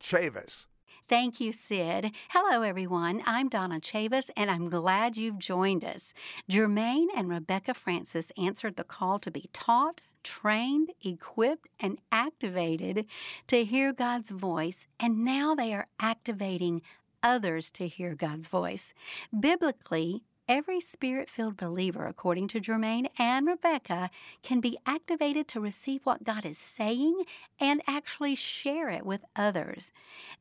Chavis. Thank you, Sid. Hello, everyone. I'm Donna Chavis, and I'm glad you've joined us. Jermaine and Rebecca Francis answered the call to be taught, trained, equipped, and activated to hear God's voice, and now they are activating others to hear God's voice. Biblically, Every spirit filled believer, according to Jermaine and Rebecca, can be activated to receive what God is saying and actually share it with others.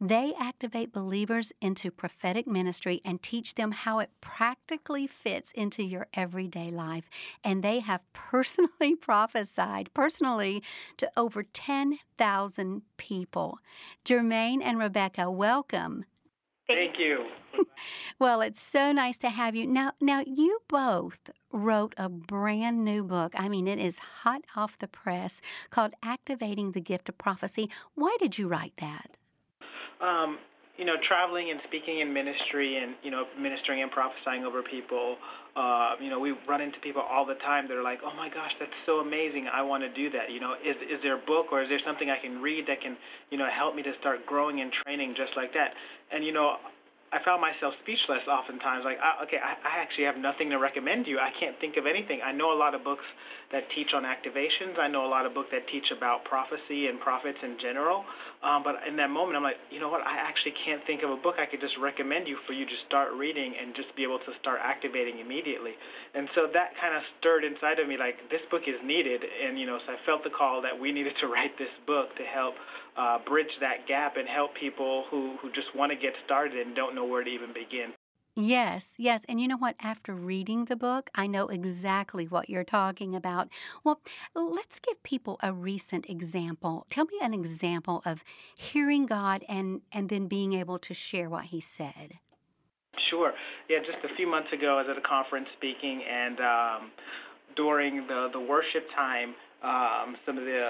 They activate believers into prophetic ministry and teach them how it practically fits into your everyday life. And they have personally prophesied, personally, to over 10,000 people. Jermaine and Rebecca, welcome. Thank you. well, it's so nice to have you. Now, now you both wrote a brand new book. I mean, it is hot off the press called Activating the Gift of Prophecy. Why did you write that? Um, you know, traveling and speaking in ministry and, you know, ministering and prophesying over people, uh, you know, we run into people all the time that are like, oh my gosh, that's so amazing. I want to do that. You know, is, is there a book or is there something I can read that can, you know, help me to start growing and training just like that? And, you know, I found myself speechless oftentimes. Like, uh, okay, I, I actually have nothing to recommend you. I can't think of anything. I know a lot of books that teach on activations. I know a lot of books that teach about prophecy and prophets in general. Um, but in that moment, I'm like, you know what? I actually can't think of a book I could just recommend you for you to start reading and just be able to start activating immediately. And so that kind of stirred inside of me, like this book is needed. And you know, so I felt the call that we needed to write this book to help uh, bridge that gap and help people who who just want to get started and don't know where to even begin. Yes, yes. And you know what? After reading the book, I know exactly what you're talking about. Well, let's give people a recent example. Tell me an example of hearing God and, and then being able to share what He said. Sure. Yeah, just a few months ago, I was at a conference speaking, and um, during the, the worship time, um, some of the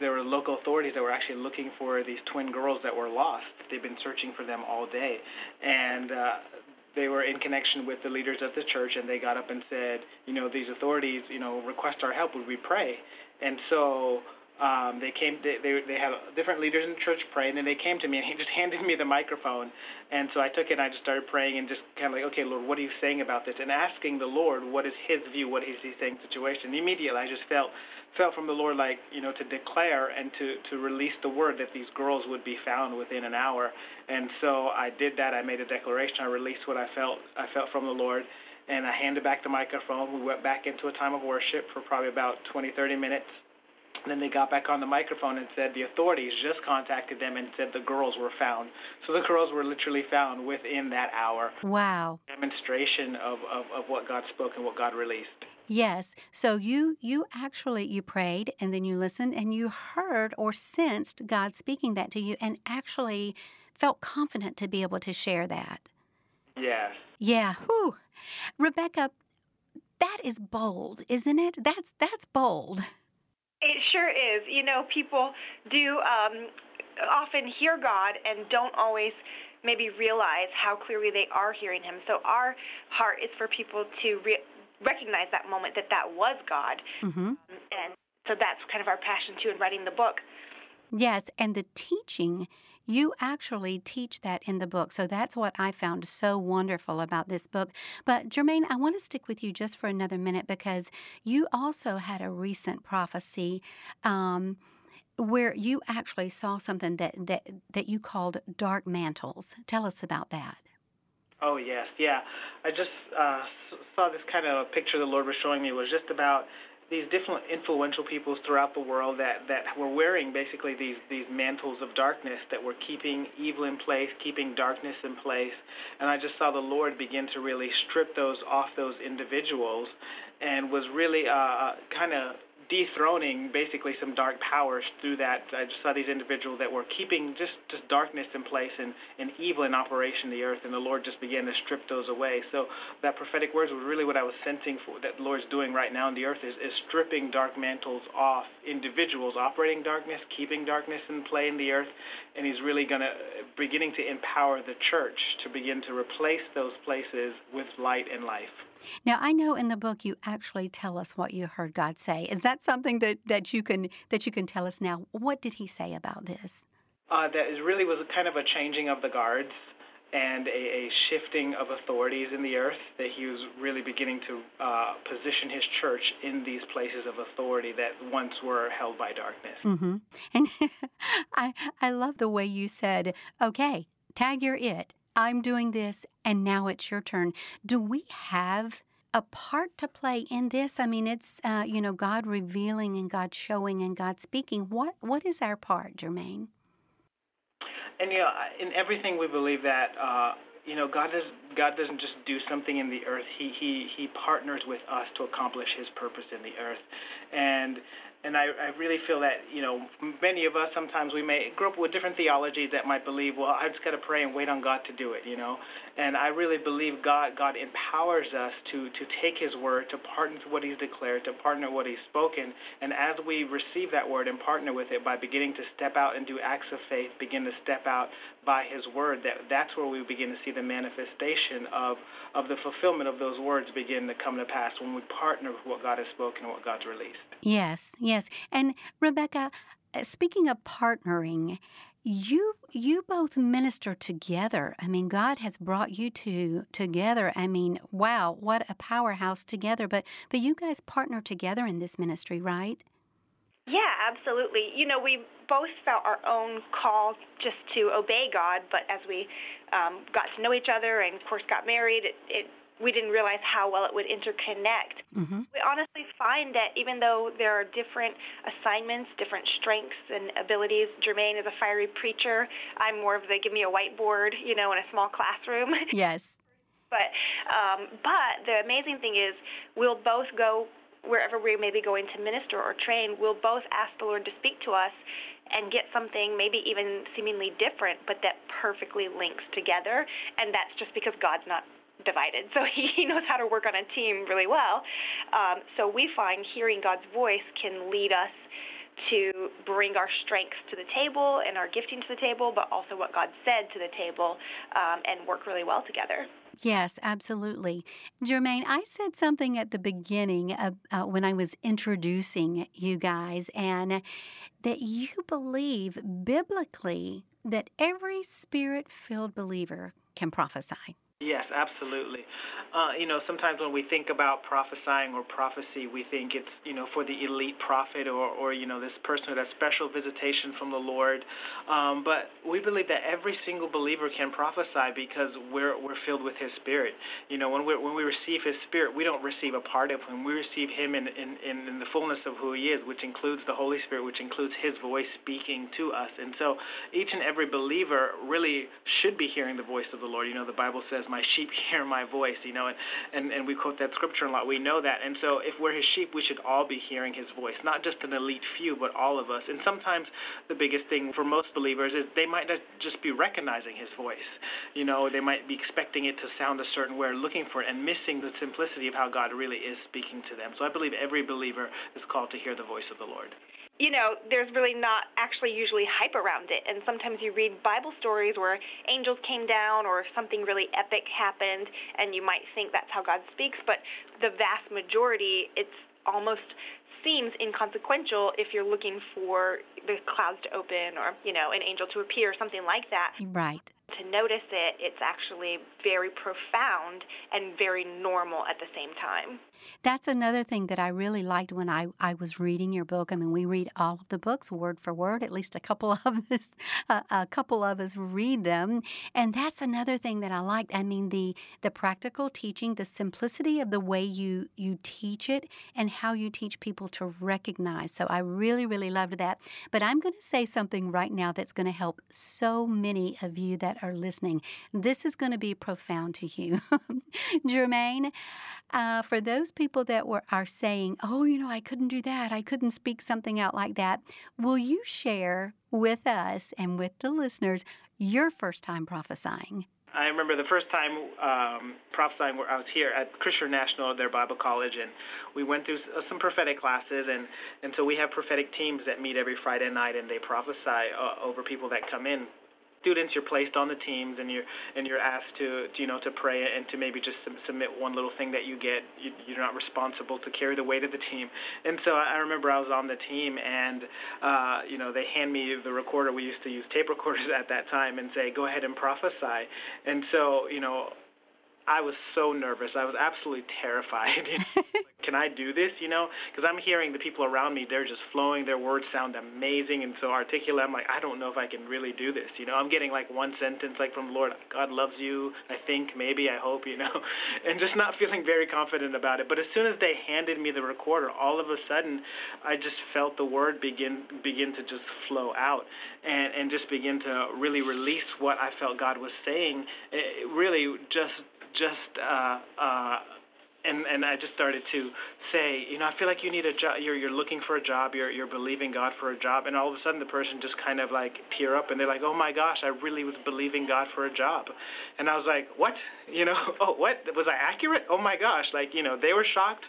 there were local authorities that were actually looking for these twin girls that were lost. They've been searching for them all day, and uh, they were in connection with the leaders of the church, and they got up and said, you know, these authorities, you know, request our help. Would we pray? And so um, they came. They, they they had different leaders in the church pray, and then they came to me and he just handed me the microphone, and so I took it and I just started praying and just kind of like, okay, Lord, what are you saying about this? And asking the Lord, what is His view? What is He saying? Situation. Immediately, I just felt felt from the Lord like you know to declare and to to release the word that these girls would be found within an hour. And so I did that. I made a declaration. I released what I felt. I felt from the Lord. And I handed back the microphone. We went back into a time of worship for probably about 20, 30 minutes and then they got back on the microphone and said the authorities just contacted them and said the girls were found. So the girls were literally found within that hour. Wow. Demonstration of, of, of what God spoke and what God released. Yes. So you you actually you prayed and then you listened and you heard or sensed God speaking that to you and actually felt confident to be able to share that. Yes. Yeah. Whew. Rebecca, that is bold, isn't it? That's that's bold. It sure is. You know, people do um, often hear God and don't always maybe realize how clearly they are hearing Him. So our heart is for people to re- recognize that moment that that was God. Mm-hmm. And so that's kind of our passion too in writing the book. Yes, and the teaching, you actually teach that in the book. So that's what I found so wonderful about this book. But Jermaine, I want to stick with you just for another minute because you also had a recent prophecy. Um, where you actually saw something that, that, that you called dark mantles. Tell us about that. Oh yes, yeah. I just uh, saw this kind of picture the Lord was showing me was just about these different influential peoples throughout the world that, that were wearing basically these, these mantles of darkness that were keeping evil in place, keeping darkness in place. And I just saw the Lord begin to really strip those off those individuals and was really uh, uh kind of dethroning basically some dark powers through that. I just saw these individuals that were keeping just, just darkness in place and, and evil in operation in the earth, and the Lord just began to strip those away. So that prophetic words was really what I was sensing for that the Lord's doing right now in the earth is, is stripping dark mantles off individuals operating darkness, keeping darkness in play in the earth, and He's really going to beginning to empower the church to begin to replace those places with light and life. Now, I know in the book you actually tell us what you heard God say. Is that something that, that you can that you can tell us now? What did He say about this? Uh, that really was kind of a changing of the guards and a, a, shifting of authorities in the earth. That He was really beginning to uh, position His church in these places of authority that once were held by darkness. Mm-hmm. And I I love the way you said, "Okay, tag your it." I'm doing this, and now it's your turn. Do we have a part to play in this? I mean, it's uh, you know God revealing and God showing and God speaking. What what is our part, Jermaine? And you know, in everything we believe that uh, you know God does God doesn't just do something in the earth. He he he partners with us to accomplish His purpose in the earth, and and I, I really feel that you know many of us sometimes we may grow up with different theologies that might believe well I just got to pray and wait on God to do it you know? And I really believe God God empowers us to to take His word to partner with what He's declared to partner what He's spoken. And as we receive that word and partner with it by beginning to step out and do acts of faith begin to step out by His word that that's where we begin to see the manifestation of of the fulfillment of those words begin to come to pass when we partner with what God has spoken and what God's released. Yes, yes. And Rebecca, uh, speaking of partnering, you you both minister together. I mean, God has brought you two together. I mean, wow, what a powerhouse together. But but you guys partner together in this ministry, right? Yeah, absolutely. You know, we both felt our own call just to obey God, but as we um, got to know each other and, of course, got married, it, it we didn't realize how well it would interconnect. Mm-hmm. We honestly find that even though there are different assignments, different strengths and abilities, Jermaine is a fiery preacher. I'm more of the give me a whiteboard, you know, in a small classroom. Yes. but um, but the amazing thing is we'll both go wherever we may be going to minister or train. We'll both ask the Lord to speak to us and get something maybe even seemingly different, but that perfectly links together. And that's just because God's not divided. So he knows how to work on a team really well. Um, so we find hearing God's voice can lead us to bring our strengths to the table and our gifting to the table, but also what God said to the table um, and work really well together. Yes, absolutely. Jermaine, I said something at the beginning uh, when I was introducing you guys, and that you believe biblically that every spirit filled believer can prophesy. Yes, absolutely. Uh, you know, sometimes when we think about prophesying or prophecy, we think it's, you know, for the elite prophet or, or you know, this person with a special visitation from the Lord. Um, but we believe that every single believer can prophesy because we're, we're filled with His Spirit. You know, when, we when we receive His Spirit, we don't receive a part of Him. We receive Him in, in, in the fullness of who He is, which includes the Holy Spirit, which includes His voice speaking to us. And so each and every believer really should be hearing the voice of the Lord. You know, the Bible says, my sheep hear my voice, you know, and, and, and we quote that scripture a lot. We know that. And so if we're his sheep, we should all be hearing his voice, not just an elite few, but all of us. And sometimes the biggest thing for most believers is they might not just be recognizing his voice. You know, they might be expecting it to sound a certain way, or looking for it, and missing the simplicity of how God really is speaking to them. So I believe every believer is called to hear the voice of the Lord you know, there's really not actually usually hype around it. And sometimes you read Bible stories where angels came down or something really epic happened, and you might think that's how God speaks. But the vast majority, it's almost seems inconsequential if you're looking for the clouds to open or, you know, an angel to appear, or something like that. Right to notice it, it's actually very profound and very normal at the same time. That's another thing that I really liked when I, I was reading your book. I mean, we read all of the books word for word. At least a couple of us, uh, a couple of us read them, and that's another thing that I liked. I mean, the the practical teaching, the simplicity of the way you you teach it, and how you teach people to recognize. So I really, really loved that. But I'm going to say something right now that's going to help so many of you that that are listening, this is going to be profound to you. Jermaine, uh, for those people that were are saying, "Oh, you know, I couldn't do that. I couldn't speak something out like that," will you share with us and with the listeners your first time prophesying? I remember the first time um, prophesying. I was here at Christian National, their Bible college, and we went through uh, some prophetic classes, and and so we have prophetic teams that meet every Friday night, and they prophesy uh, over people that come in students you're placed on the teams and you're and you're asked to, you know to pray and to maybe just submit one little thing that you get. You, you're not responsible to carry the weight of the team. And so I remember I was on the team and uh, you know they hand me the recorder. We used to use tape recorders at that time and say go ahead and prophesy. And so you know I was so nervous. I was absolutely terrified. Can I do this? You know, because I'm hearing the people around me, they're just flowing. Their words sound amazing and so articulate. I'm like, I don't know if I can really do this. You know, I'm getting like one sentence, like from Lord, God loves you. I think, maybe, I hope, you know, and just not feeling very confident about it. But as soon as they handed me the recorder, all of a sudden, I just felt the word begin begin to just flow out and and just begin to really release what I felt God was saying. It really just just uh, uh, and and I just started to say, you know, I feel like you need a job. You're you're looking for a job. You're you're believing God for a job, and all of a sudden the person just kind of like tear up, and they're like, oh my gosh, I really was believing God for a job, and I was like, what? You know, oh what? Was I accurate? Oh my gosh, like you know, they were shocked,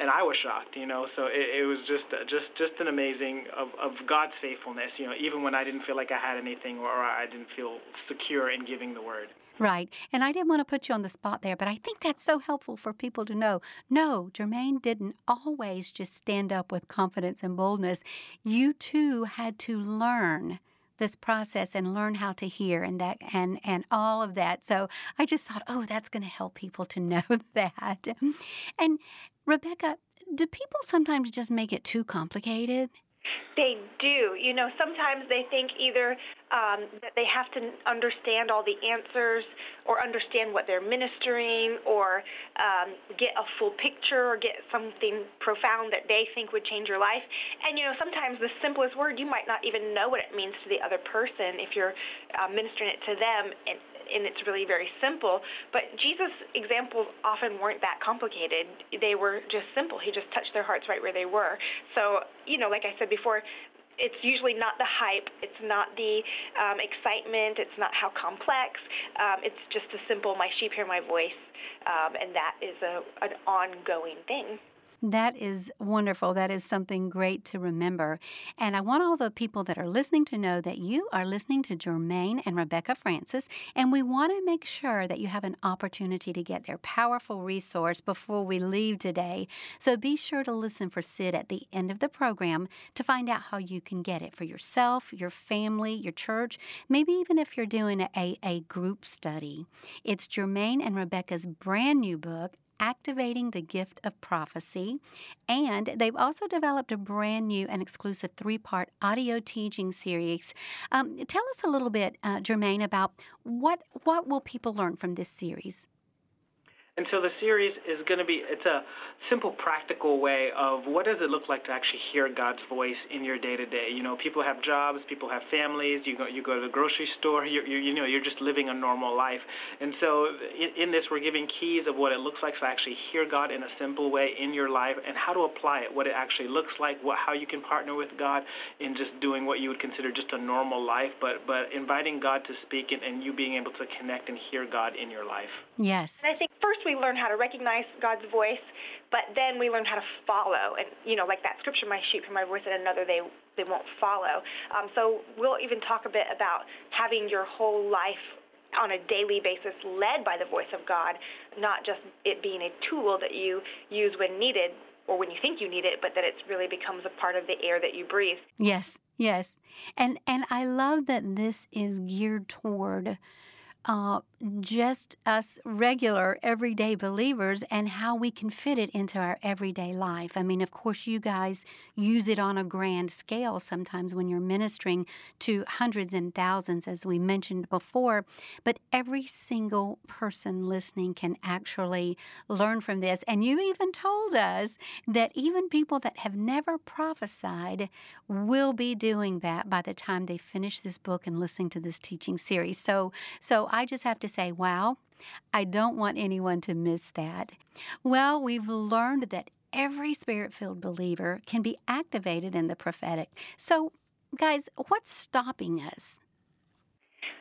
and I was shocked. You know, so it, it was just just just an amazing of of God's faithfulness. You know, even when I didn't feel like I had anything or I didn't feel secure in giving the word. Right. And I didn't want to put you on the spot there, but I think that's so helpful for people to know. No, Jermaine didn't always just stand up with confidence and boldness. You too had to learn this process and learn how to hear and that and and all of that. So I just thought, oh, that's going to help people to know that. And Rebecca, do people sometimes just make it too complicated? They do. You know, sometimes they think either um, that they have to understand all the answers or understand what they're ministering or um, get a full picture or get something profound that they think would change your life. And, you know, sometimes the simplest word, you might not even know what it means to the other person if you're uh, ministering it to them. And, and it's really very simple. But Jesus' examples often weren't that complicated. They were just simple. He just touched their hearts right where they were. So, you know, like I said before, it's usually not the hype, it's not the um, excitement, it's not how complex. Um, it's just a simple, my sheep hear my voice, um, and that is a, an ongoing thing. That is wonderful. That is something great to remember. And I want all the people that are listening to know that you are listening to Jermaine and Rebecca Francis, and we want to make sure that you have an opportunity to get their powerful resource before we leave today. So be sure to listen for Sid at the end of the program to find out how you can get it for yourself, your family, your church, maybe even if you're doing a, a group study. It's Jermaine and Rebecca's brand new book, activating the gift of prophecy. And they've also developed a brand new and exclusive three part audio teaching series. Um, tell us a little bit, uh, Jermaine, about what, what will people learn from this series? And so the series is going to be it's a simple practical way of what does it look like to actually hear God's voice in your day to day. You know, people have jobs, people have families, you go you go to the grocery store, you you you know, you're just living a normal life. And so in, in this we're giving keys of what it looks like to actually hear God in a simple way in your life and how to apply it, what it actually looks like, what how you can partner with God in just doing what you would consider just a normal life, but but inviting God to speak and, and you being able to connect and hear God in your life. Yes. And I think first we learn how to recognize God's voice, but then we learn how to follow. And you know, like that scripture, "My sheep hear my voice, and another they they won't follow." Um, so we'll even talk a bit about having your whole life on a daily basis led by the voice of God, not just it being a tool that you use when needed or when you think you need it, but that it really becomes a part of the air that you breathe. Yes, yes. And and I love that this is geared toward uh, just us regular everyday believers and how we can fit it into our everyday life. I mean, of course, you guys use it on a grand scale sometimes when you're ministering to hundreds and thousands, as we mentioned before, but every single person listening can actually learn from this. And you even told us that even people that have never prophesied will be doing that by the time they finish this book and listening to this teaching series. So, so I just have to say, wow, I don't want anyone to miss that. Well, we've learned that every spirit filled believer can be activated in the prophetic. So, guys, what's stopping us?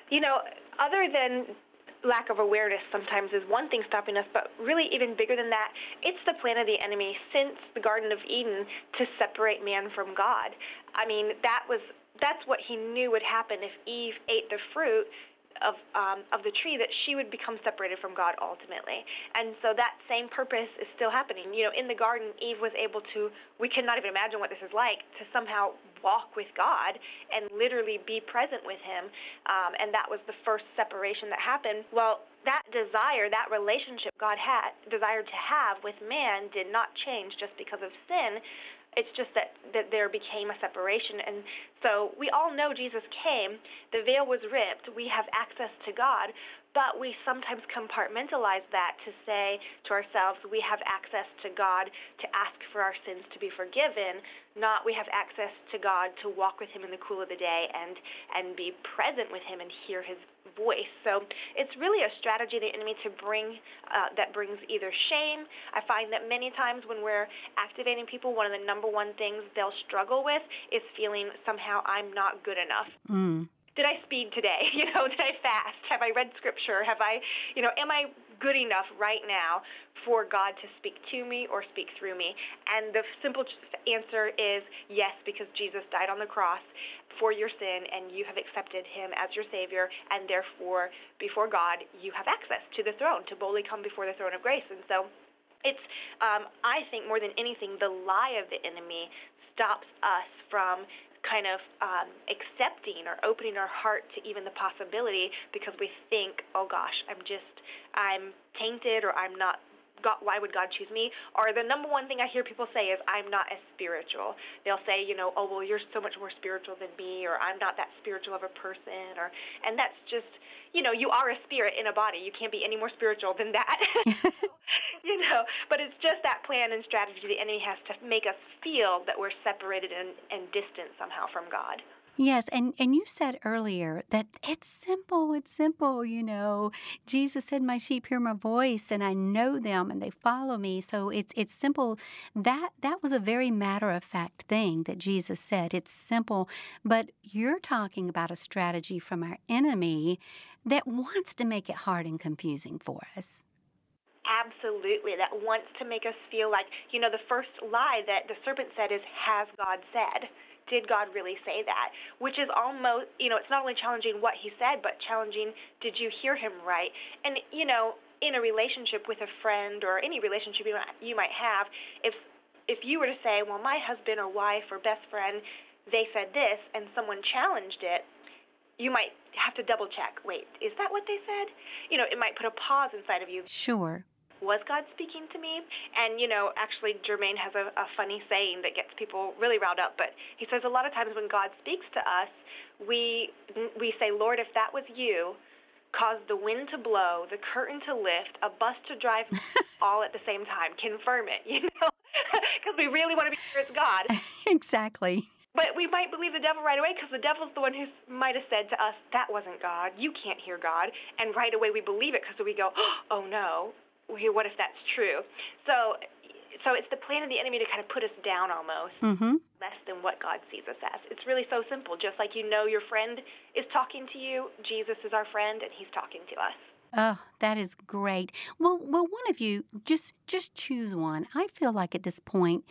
You know, other than lack of awareness sometimes is one thing stopping us, but really even bigger than that, it's the plan of the enemy since the Garden of Eden to separate man from God. I mean, that was that's what he knew would happen if Eve ate the fruit of um, of the tree that she would become separated from God ultimately. And so that same purpose is still happening. You know, in the garden, Eve was able to. We cannot even imagine what this is like to somehow walk with God and literally be present with Him. Um, and that was the first separation that happened. Well, that desire, that relationship God had desired to have with man, did not change just because of sin. It's just that, that there became a separation. And so we all know Jesus came, the veil was ripped, we have access to God, but we sometimes compartmentalize that to say to ourselves, we have access to God to ask for our sins to be forgiven, not we have access to God to walk with Him in the cool of the day and, and be present with Him and hear His voice. So it's really a strategy of the enemy to bring uh, that brings either shame. I find that many times when we're activating people, one of the number one things they'll struggle with is feeling somehow I'm not good enough. Mm. Did I speed today? You know, did I fast? Have I read scripture? Have I, you know, am I good enough right now for God to speak to me or speak through me? And the simple answer is yes, because Jesus died on the cross for your sin and you have accepted him as your Savior, and therefore, before God, you have access to the throne to boldly come before the throne of grace. And so, it's, um, I think, more than anything, the lie of the enemy stops us from kind of um, accepting or opening our heart to even the possibility because we think, oh gosh, I'm just, I'm tainted or I'm not God, why would God choose me? Or the number one thing I hear people say is, I'm not as spiritual. They'll say, you know, oh, well, you're so much more spiritual than me, or I'm not that spiritual of a person, or, and that's just, you know, you are a spirit in a body. You can't be any more spiritual than that. you know, but it's just that plan and strategy the enemy has to make us feel that we're separated and, and distant somehow from God. Yes, and, and you said earlier that it's simple, it's simple, you know. Jesus said, My sheep hear my voice and I know them and they follow me. So it's it's simple. That that was a very matter of fact thing that Jesus said. It's simple. But you're talking about a strategy from our enemy that wants to make it hard and confusing for us. Absolutely, that wants to make us feel like, you know, the first lie that the serpent said is, Has God said? Did God really say that? Which is almost, you know, it's not only challenging what he said, but challenging, did you hear him right? And, you know, in a relationship with a friend or any relationship you might, you might have, if if you were to say, well, my husband or wife or best friend, they said this, and someone challenged it, you might have to double check. Wait, is that what they said? You know, it might put a pause inside of you. Sure was God speaking to me? And, you know, actually, Jermaine has a, a funny saying that gets people really riled up. But he says a lot of times when God speaks to us, we, we say, Lord, if that was you, cause the wind to blow, the curtain to lift, a bus to drive all at the same time. Confirm it, you know? Because we really want to be sure it's God. exactly. But we might believe the devil right away because the devil's the one who might have said to us, That wasn't God. You can't hear God. And right away we believe it because we go, Oh no what if that's true? So, so it's the plan of the enemy to kind of put us down almost, mm-hmm. less than what God sees us as. It's really so simple. Just like you know your friend is talking to you, Jesus is our friend, and He's talking to us. Oh, that is great. Well, well, one of you just just choose one. I feel like at this point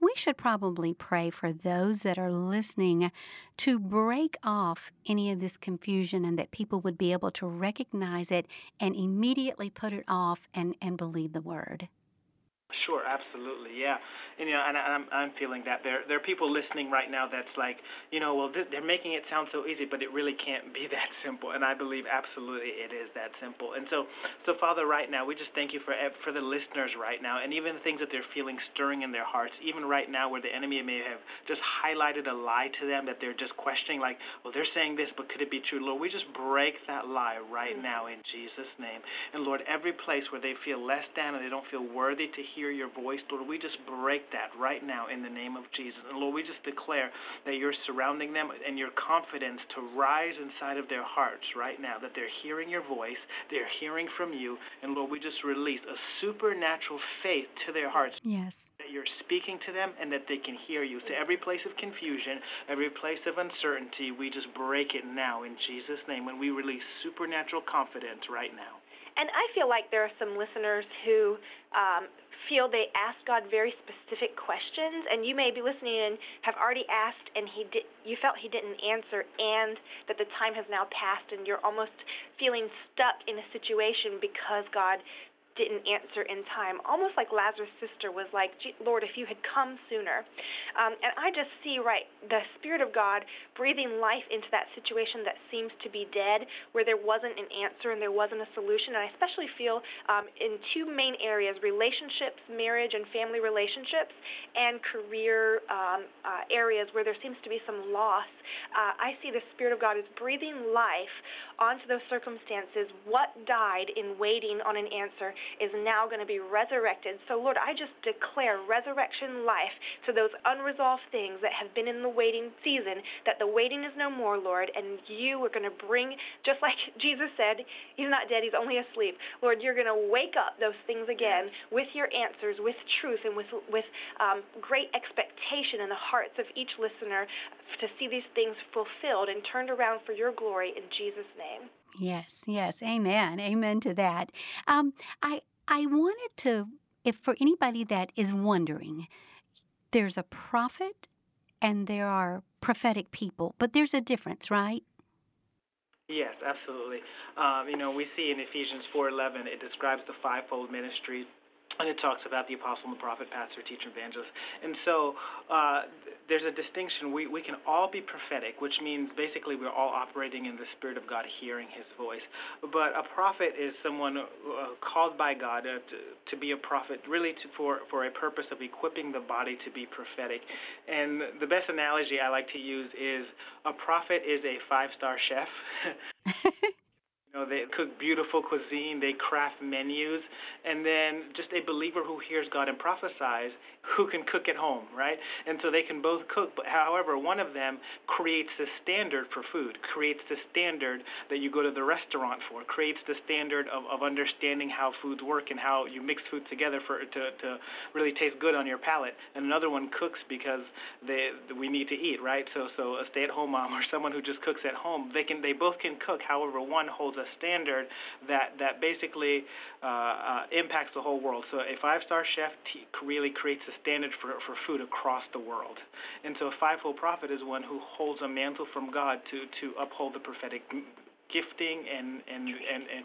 we should probably pray for those that are listening to break off any of this confusion and that people would be able to recognize it and immediately put it off and and believe the word. Sure, absolutely. Yeah. And you know, and I'm I'm feeling that there there are people listening right now that's like, you know, well they're making it sound so easy, but it really can't be that simple. And I believe absolutely it is that simple. And so so Father, right now we just thank you for for the listeners right now, and even the things that they're feeling stirring in their hearts, even right now where the enemy may have just highlighted a lie to them that they're just questioning, like, well they're saying this, but could it be true? Lord, we just break that lie right now in Jesus' name. And Lord, every place where they feel less than and they don't feel worthy to hear your voice, Lord, we just break that right now in the name of Jesus. And Lord, we just declare that you're surrounding them and your confidence to rise inside of their hearts right now, that they're hearing your voice, they're hearing from you. And Lord, we just release a supernatural faith to their hearts. Yes. That you're speaking to them and that they can hear you. So every place of confusion, every place of uncertainty, we just break it now in Jesus' name when we release supernatural confidence right now. And I feel like there are some listeners who um, feel they ask God very specific questions, and you may be listening and have already asked, and he did, you felt he didn't answer, and that the time has now passed, and you're almost feeling stuck in a situation because God didn't answer in time, almost like Lazarus' sister was like, Lord, if you had come sooner. Um, and I just see, right, the Spirit of God breathing life into that situation that seems to be dead, where there wasn't an answer and there wasn't a solution. And I especially feel um, in two main areas relationships, marriage and family relationships, and career um, uh, areas where there seems to be some loss. Uh, I see the Spirit of God is breathing life onto those circumstances. What died in waiting on an answer is now going to be resurrected. So, Lord, I just declare resurrection life to those unresolved things that have been in the waiting season, that the waiting is no more, Lord, and you are going to bring, just like Jesus said, He's not dead, He's only asleep. Lord, you're going to wake up those things again with your answers, with truth, and with, with um, great expectation in the hearts of each listener to see these things fulfilled and turned around for your glory in Jesus' name. Yes, yes, amen, amen to that. Um, I I wanted to, if for anybody that is wondering, there's a prophet and there are prophetic people, but there's a difference, right? Yes, absolutely. Um, you know, we see in Ephesians 4:11 it describes the fivefold ministry and it talks about the apostle and the prophet, pastor, teacher, evangelist. And so uh, there's a distinction. We, we can all be prophetic, which means basically we're all operating in the Spirit of God, hearing His voice. But a prophet is someone uh, called by God uh, to, to be a prophet, really to, for, for a purpose of equipping the body to be prophetic. And the best analogy I like to use is a prophet is a five star chef. know, they cook beautiful cuisine, they craft menus, and then just a believer who hears God and prophesies who can cook at home, right? And so they can both cook, but however, one of them creates the standard for food, creates the standard that you go to the restaurant for, creates the standard of, of understanding how foods work and how you mix food together for to, to really taste good on your palate. And another one cooks because they we need to eat, right? So so a stay-at-home mom or someone who just cooks at home, they can they both can cook. However, one holds a standard that that basically uh, uh, impacts the whole world. So a five-star chef t- really creates a standard for for food across the world. And so a fivefold prophet is one who holds a mantle from God to to uphold the prophetic gifting and and and and,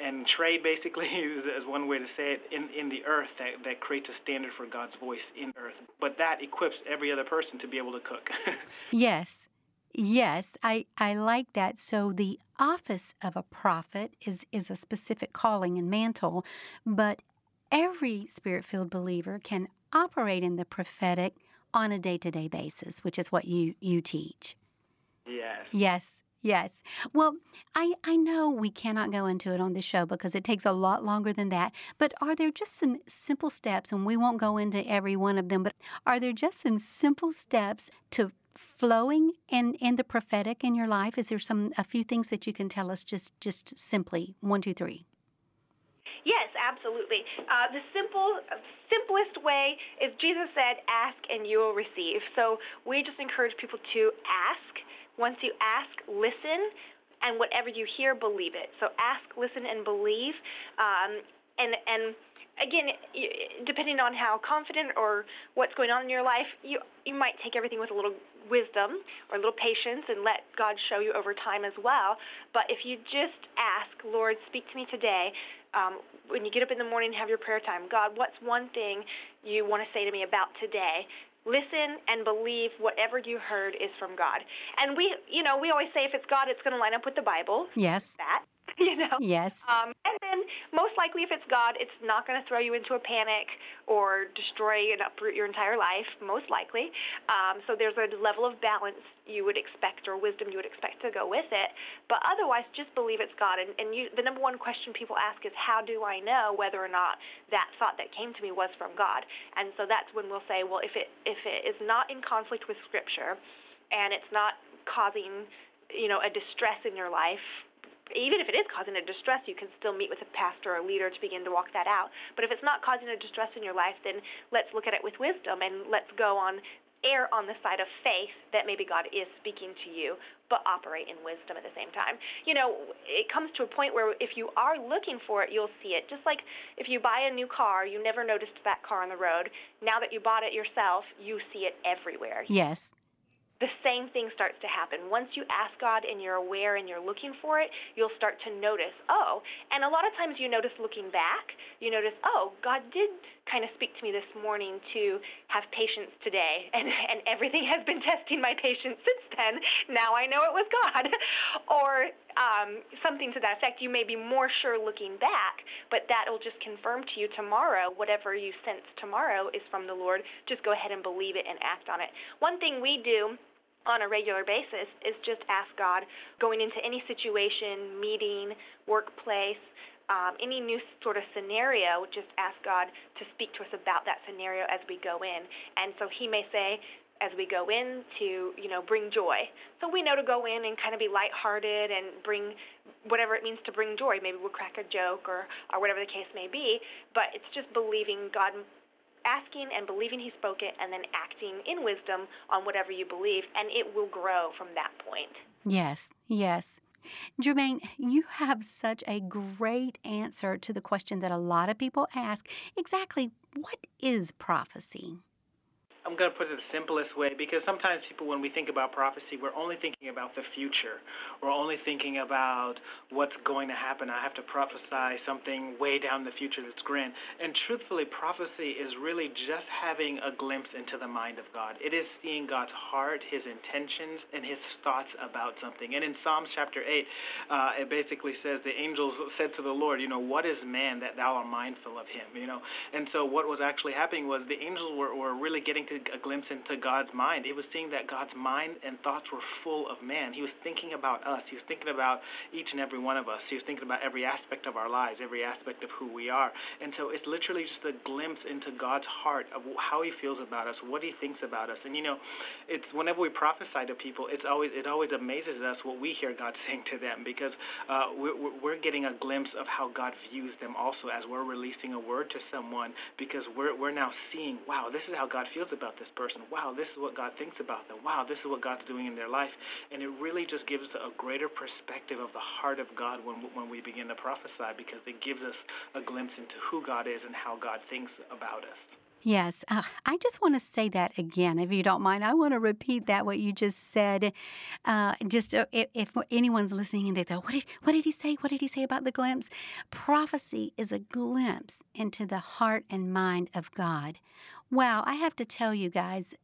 and trade basically is one way to say it in in the earth that that creates a standard for God's voice in earth but that equips every other person to be able to cook yes Yes, I, I like that. So the office of a prophet is, is a specific calling and mantle, but every spirit filled believer can operate in the prophetic on a day to day basis, which is what you, you teach. Yes. Yes. Yes. Well, I, I know we cannot go into it on the show because it takes a lot longer than that. But are there just some simple steps, and we won't go into every one of them, but are there just some simple steps to flowing in, in the prophetic in your life? Is there some a few things that you can tell us just just simply one, two, three? Yes, absolutely. Uh, the simple, simplest way is Jesus said, "Ask and you will receive." So we just encourage people to ask. Once you ask, listen, and whatever you hear, believe it. So ask, listen, and believe. Um, and and again, depending on how confident or what's going on in your life, you you might take everything with a little wisdom or a little patience and let God show you over time as well. But if you just ask, Lord, speak to me today. Um, when you get up in the morning and have your prayer time, God, what's one thing you want to say to me about today? Listen and believe whatever you heard is from God. And we, you know, we always say if it's God, it's going to line up with the Bible. Yes. That. you know? Yes. Um, and then most likely, if it's God, it's not going to throw you into a panic or destroy and uproot your entire life, most likely. Um, so there's a level of balance you would expect or wisdom you would expect to go with it. But otherwise, just believe it's God. And, and you, the number one question people ask is, how do I know whether or not that thought that came to me was from God? And so that's when we'll say, well, if it if it is not in conflict with Scripture, and it's not causing you know a distress in your life even if it is causing a distress, you can still meet with a pastor or leader to begin to walk that out. But if it's not causing a distress in your life, then let's look at it with wisdom and let's go on err on the side of faith that maybe God is speaking to you, but operate in wisdom at the same time. You know, it comes to a point where if you are looking for it, you'll see it. Just like if you buy a new car, you never noticed that car on the road. Now that you bought it yourself, you see it everywhere. Yes the same thing starts to happen. Once you ask God and you're aware and you're looking for it, you'll start to notice, oh, and a lot of times you notice looking back, you notice, oh, God did kind of speak to me this morning to have patience today, and, and everything has been testing my patience since then. Now I know it was God. or um, something to that effect. You may be more sure looking back, but that will just confirm to you tomorrow whatever you sense tomorrow is from the Lord. Just go ahead and believe it and act on it. One thing we do on a regular basis is just ask God going into any situation, meeting, workplace, um, any new sort of scenario, just ask God to speak to us about that scenario as we go in. And so He may say, as we go in to you know bring joy so we know to go in and kind of be lighthearted and bring whatever it means to bring joy maybe we'll crack a joke or or whatever the case may be but it's just believing god asking and believing He spoke it, and then acting in wisdom on whatever you believe, and it will grow from that point. Yes, yes. Jermaine, you have such a great answer to the question that a lot of people ask. Exactly what is prophecy? I'm going to put it the simplest way because sometimes people, when we think about prophecy, we're only thinking about the future. We're only thinking about what's going to happen. I have to prophesy something way down the future that's grand. And truthfully, prophecy is really just having a glimpse into the mind of God. It is seeing God's heart, His intentions, and His thoughts about something. And in Psalms chapter 8, uh, it basically says the angels said to the Lord, you know, what is man that thou art mindful of him? You know, and so what was actually happening was the angels were, were really getting to a glimpse into God's mind. It was seeing that God's mind and thoughts were full of man. He was thinking about us. He was thinking about each and every one of us. He was thinking about every aspect of our lives, every aspect of who we are. And so it's literally just a glimpse into God's heart of how He feels about us, what He thinks about us. And you know, it's whenever we prophesy to people, it's always it always amazes us what we hear God saying to them because uh, we're, we're getting a glimpse of how God views them also as we're releasing a word to someone because we're we're now seeing, wow, this is how God feels about this person. Wow, this is what God thinks about them. Wow, this is what God's doing in their life. And it really just gives a greater perspective of the heart of God when, when we begin to prophesy because it gives us a glimpse into who God is and how God thinks about us. Yes, uh, I just want to say that again, if you don't mind. I want to repeat that what you just said. Uh, just uh, if, if, anyone's listening and they say, "What did what did he say? What did he say about the glimpse?" Prophecy is a glimpse into the heart and mind of God. Wow, I have to tell you guys,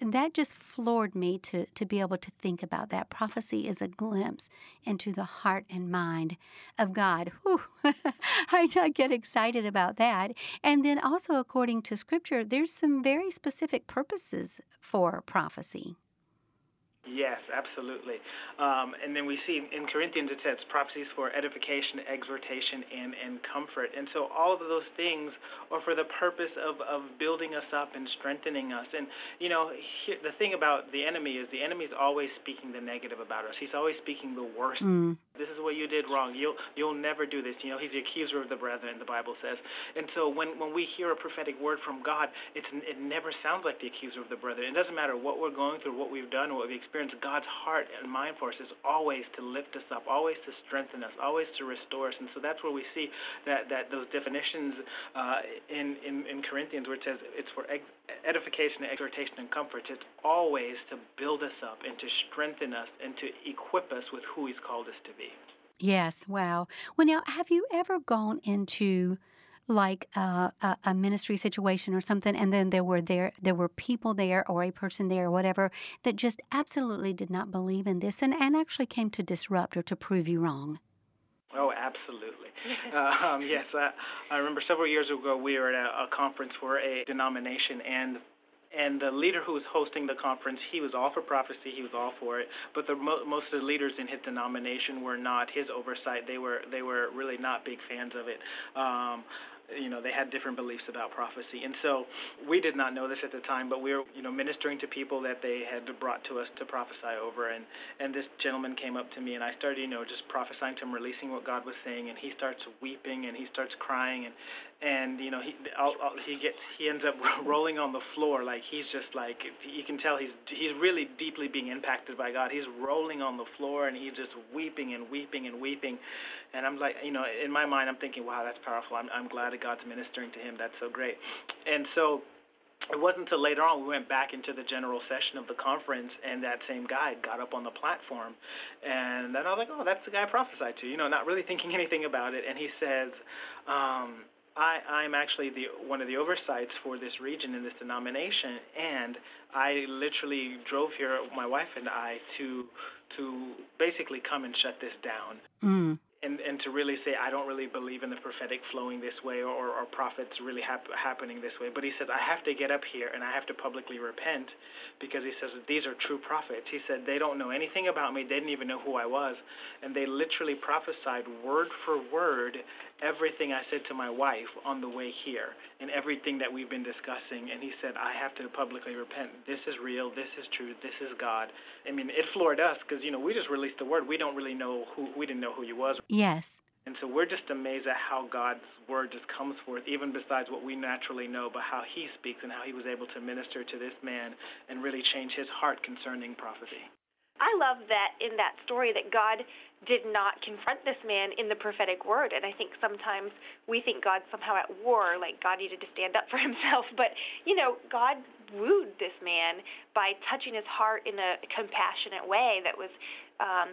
that just floored me to, to be able to think about that. Prophecy is a glimpse into the heart and mind of God. Whew. I, I get excited about that. And then also, according to Scripture, there's some very specific purposes for prophecy. Yes, absolutely. Um, and then we see in Corinthians it says prophecies for edification, exhortation, and, and comfort. And so all of those things are for the purpose of, of building us up and strengthening us. And, you know, the thing about the enemy is the enemy is always speaking the negative about us. He's always speaking the worst mm. This is what you did wrong. You'll you'll never do this. You know, he's the accuser of the brethren, the Bible says. And so when when we hear a prophetic word from God, it's it never sounds like the accuser of the brethren. It doesn't matter what we're going through, what we've done, what we've experienced. God's heart and mind for us is always to lift us up, always to strengthen us, always to restore us. And so that's where we see that that those definitions uh, in, in in Corinthians where it says it's for edification, and exhortation, and comfort. It's always to build us up and to strengthen us and to equip us with who He's called us to be. Yes, wow. Well, now, have you ever gone into like a, a, a, ministry situation or something, and then there were there there were people there or a person there or whatever that just absolutely did not believe in this and, and actually came to disrupt or to prove you wrong? Oh, absolutely. um, yes, I, I remember several years ago we were at a, a conference for a denomination, and and the leader who was hosting the conference, he was all for prophecy, he was all for it. But the mo- most of the leaders in his denomination were not his oversight. They were they were really not big fans of it. Um, you know they had different beliefs about prophecy. And so we did not know this at the time but we were you know ministering to people that they had brought to us to prophesy over. And and this gentleman came up to me and I started you know just prophesying to him releasing what God was saying. And he starts weeping and he starts crying. And and you know he I'll, I'll, he gets he ends up rolling on the floor like he's just like you can tell he's he's really deeply being impacted by God. He's rolling on the floor and he's just weeping and weeping and weeping, and I'm like you know in my mind I'm thinking wow that's powerful. I'm I'm glad that God's ministering to him. That's so great, and so it wasn't until later on we went back into the general session of the conference and that same guy got up on the platform and then I was like, Oh, that's the guy I prophesied to, you know, not really thinking anything about it and he says, um, I, I'm actually the one of the oversights for this region in this denomination, and I literally drove here, my wife and I, to to basically come and shut this down. Mm and and to really say I don't really believe in the prophetic flowing this way or or prophets really hap- happening this way. But he says I have to get up here and I have to publicly repent because he says these are true prophets. He said they don't know anything about me. They didn't even know who I was, and they literally prophesied word for word everything I said to my wife on the way here and everything that we've been discussing. And he said I have to publicly repent. This is real. This is true. This is God. I mean, it floored us because you know we just released the word. We don't really know who we didn't know who he was. Yes. And so we're just amazed at how God's word just comes forth, even besides what we naturally know, but how he speaks and how he was able to minister to this man and really change his heart concerning prophecy. I love that in that story that God did not confront this man in the prophetic word. And I think sometimes we think God's somehow at war, like God needed to stand up for himself. But, you know, God wooed this man by touching his heart in a compassionate way that was um,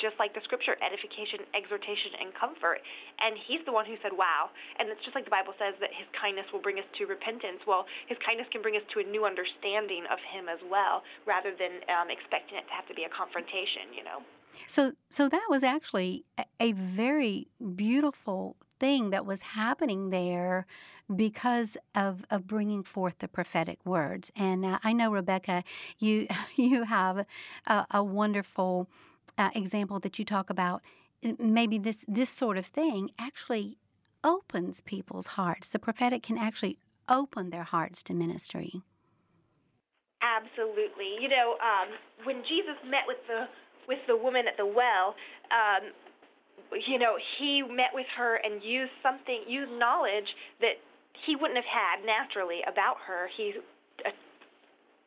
just like the scripture, edification, exhortation, and comfort. And he's the one who said, wow. And it's just like the Bible says that his kindness will bring us to repentance. Well, his kindness can bring us to a new understanding of him as well, rather than um, expecting it to have to be a confrontation, you know. So, so that was actually a very beautiful thing that was happening there because of, of bringing forth the prophetic words. And uh, I know, Rebecca, you you have a, a wonderful uh, example that you talk about, maybe this this sort of thing actually opens people's hearts. The prophetic can actually open their hearts to ministry. Absolutely. You know, um, when Jesus met with the with the woman at the well, um, you know, he met with her and used something, used knowledge that he wouldn't have had naturally about her. He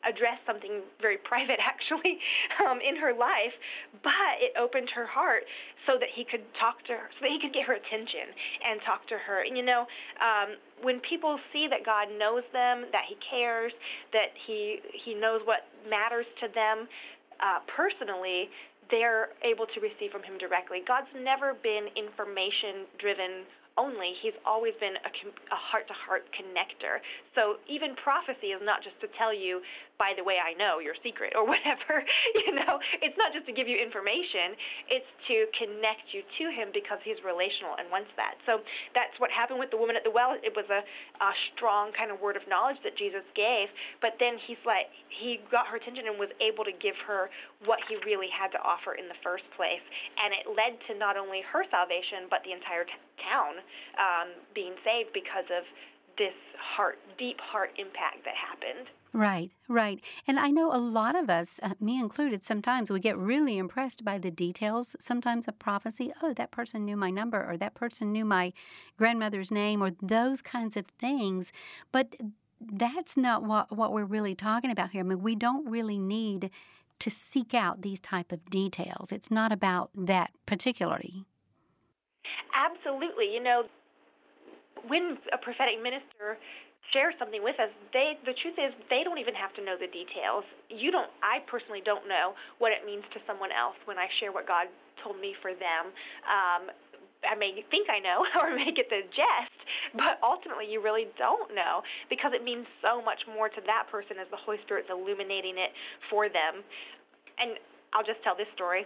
address something very private actually um, in her life, but it opened her heart so that he could talk to her, so that he could get her attention and talk to her. And you know, um, when people see that God knows them, that He cares, that He He knows what matters to them uh, personally, they're able to receive from Him directly. God's never been information driven only. He's always been a heart to heart connector. So even prophecy is not just to tell you, by the way, I know your secret or whatever. you know, it's not just to give you information, it's to connect you to him because he's relational and wants that. So that's what happened with the woman at the well. It was a, a strong kind of word of knowledge that Jesus gave, but then he's like, he got her attention and was able to give her what he really had to offer in the first place. And it led to not only her salvation, but the entire t- town um, being saved because of this heart, deep heart impact that happened. Right, right. And I know a lot of us, uh, me included, sometimes we get really impressed by the details, sometimes of prophecy. Oh, that person knew my number, or that person knew my grandmother's name, or those kinds of things. But that's not what, what we're really talking about here. I mean, we don't really need to seek out these type of details. It's not about that particularly. Absolutely. You know, when a prophetic minister share something with us, they the truth is they don't even have to know the details. You don't I personally don't know what it means to someone else when I share what God told me for them. Um, I may think I know or may get the jest, but ultimately you really don't know because it means so much more to that person as the Holy Spirit's illuminating it for them. And I'll just tell this story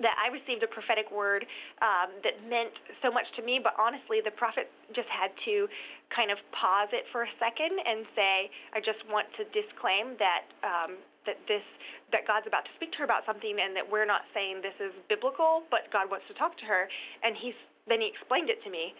that I received a prophetic word um, that meant so much to me, but honestly, the prophet just had to kind of pause it for a second and say, "I just want to disclaim that um, that this that God's about to speak to her about something, and that we're not saying this is biblical, but God wants to talk to her." And he's then he explained it to me.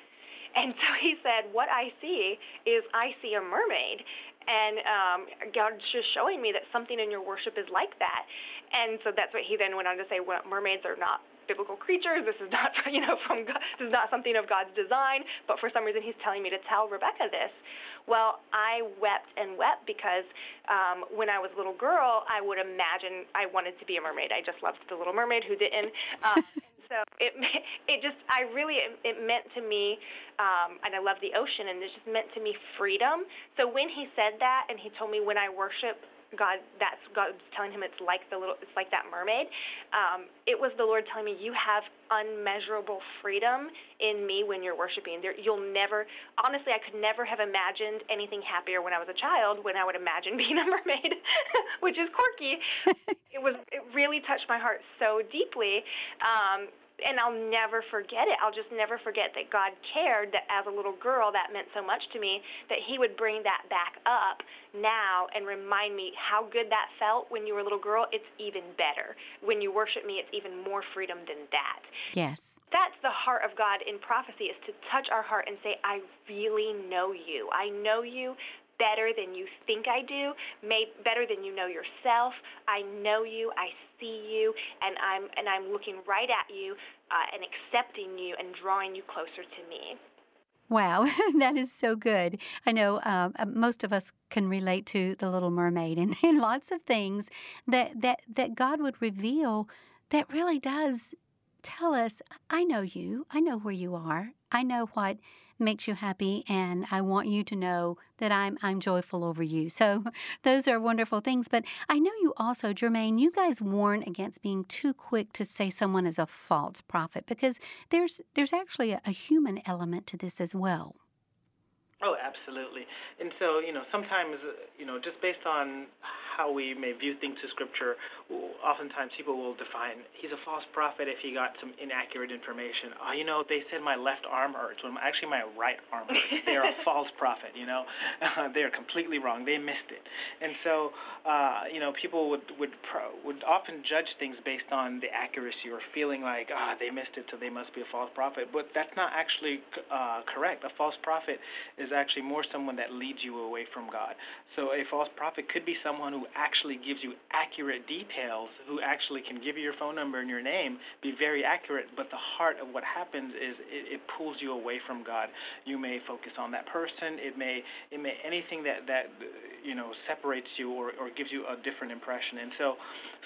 And so he said, What I see is I see a mermaid. And um, God's just showing me that something in your worship is like that. And so that's what he then went on to say well, mermaids are not biblical creatures. This is not, you know, from God, this is not something of God's design. But for some reason, He's telling me to tell Rebecca this. Well, I wept and wept because um, when I was a little girl, I would imagine I wanted to be a mermaid. I just loved the Little Mermaid. Who didn't? Um, so it it just I really it, it meant to me, um, and I love the ocean, and it just meant to me freedom. So when he said that, and he told me when I worship God, that's God's telling him it's like the little, it's like that mermaid. Um, it was the Lord telling me you have unmeasurable freedom in me when you're worshiping. There, you'll never, honestly, I could never have imagined anything happier when I was a child. When I would imagine being a mermaid, which is quirky. it was, it really touched my heart so deeply. Um, and I'll never forget it. I'll just never forget that God cared that as a little girl that meant so much to me that he would bring that back up now and remind me how good that felt when you were a little girl. It's even better. When you worship me, it's even more freedom than that. Yes. That's the heart of God in prophecy is to touch our heart and say, I really know you. I know you better than you think I do, may, better than you know yourself. I know you, I see you, and I'm and I'm looking right at you uh, and accepting you and drawing you closer to me. Wow, that is so good. I know uh, most of us can relate to the Little Mermaid and, and lots of things that, that, that God would reveal that really does tell us, I know you, I know where you are, I know what makes you happy and I want you to know that I'm I'm joyful over you. So those are wonderful things, but I know you also Jermaine, you guys warn against being too quick to say someone is a false prophet because there's there's actually a, a human element to this as well. Oh, absolutely. And so, you know, sometimes, uh, you know, just based on how we may view things to Scripture, oftentimes people will define he's a false prophet if he got some inaccurate information. Oh, you know, they said my left arm hurts when actually my right arm hurts. They're a false prophet, you know. they're completely wrong. They missed it. And so, uh, you know, people would would pro, would often judge things based on the accuracy or feeling like, ah, oh, they missed it, so they must be a false prophet. But that's not actually uh, correct. A false prophet is actually more someone that leads you away from God. So a false prophet could be someone who actually gives you accurate details, who actually can give you your phone number and your name, be very accurate, but the heart of what happens is it, it pulls you away from God. You may focus on that person. It may it may anything that that you know separates you or, or gives you a different impression. And so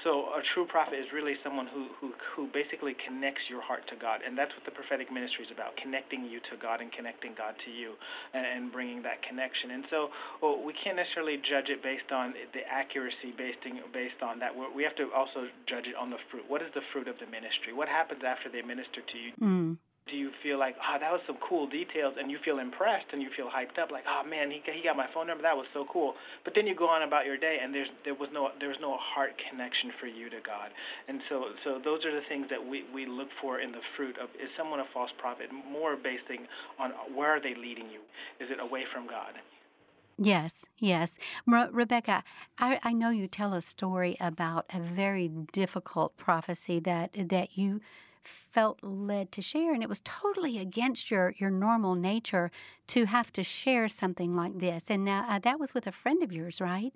so a true prophet is really someone who, who who basically connects your heart to God, and that's what the prophetic ministry is about: connecting you to God and connecting God to you, and, and bringing that connection. And so well, we can't necessarily judge it based on the accuracy based based on that. We have to also judge it on the fruit. What is the fruit of the ministry? What happens after they minister to you? Mm do you feel like, oh, that was some cool details, and you feel impressed and you feel hyped up, like, oh man, he he got my phone number, that was so cool. But then you go on about your day, and there's there was no there was no heart connection for you to God, and so so those are the things that we we look for in the fruit of is someone a false prophet, more based on where are they leading you? Is it away from God? Yes, yes. Re- Rebecca, I, I know you tell a story about a very difficult prophecy that that you felt led to share, and it was totally against your your normal nature to have to share something like this. And uh, uh that was with a friend of yours, right?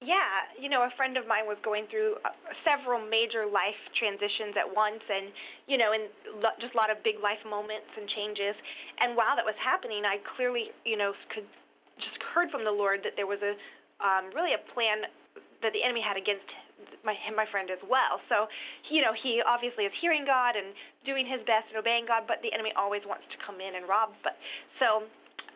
Yeah, you know, a friend of mine was going through uh, several major life transitions at once, and you know, and lo- just a lot of big life moments and changes. And while that was happening, I clearly, you know, could just heard from the Lord that there was a um, really a plan that the enemy had against my him, my friend as well. So, you know, he obviously is hearing God and doing his best and obeying God, but the enemy always wants to come in and rob. But so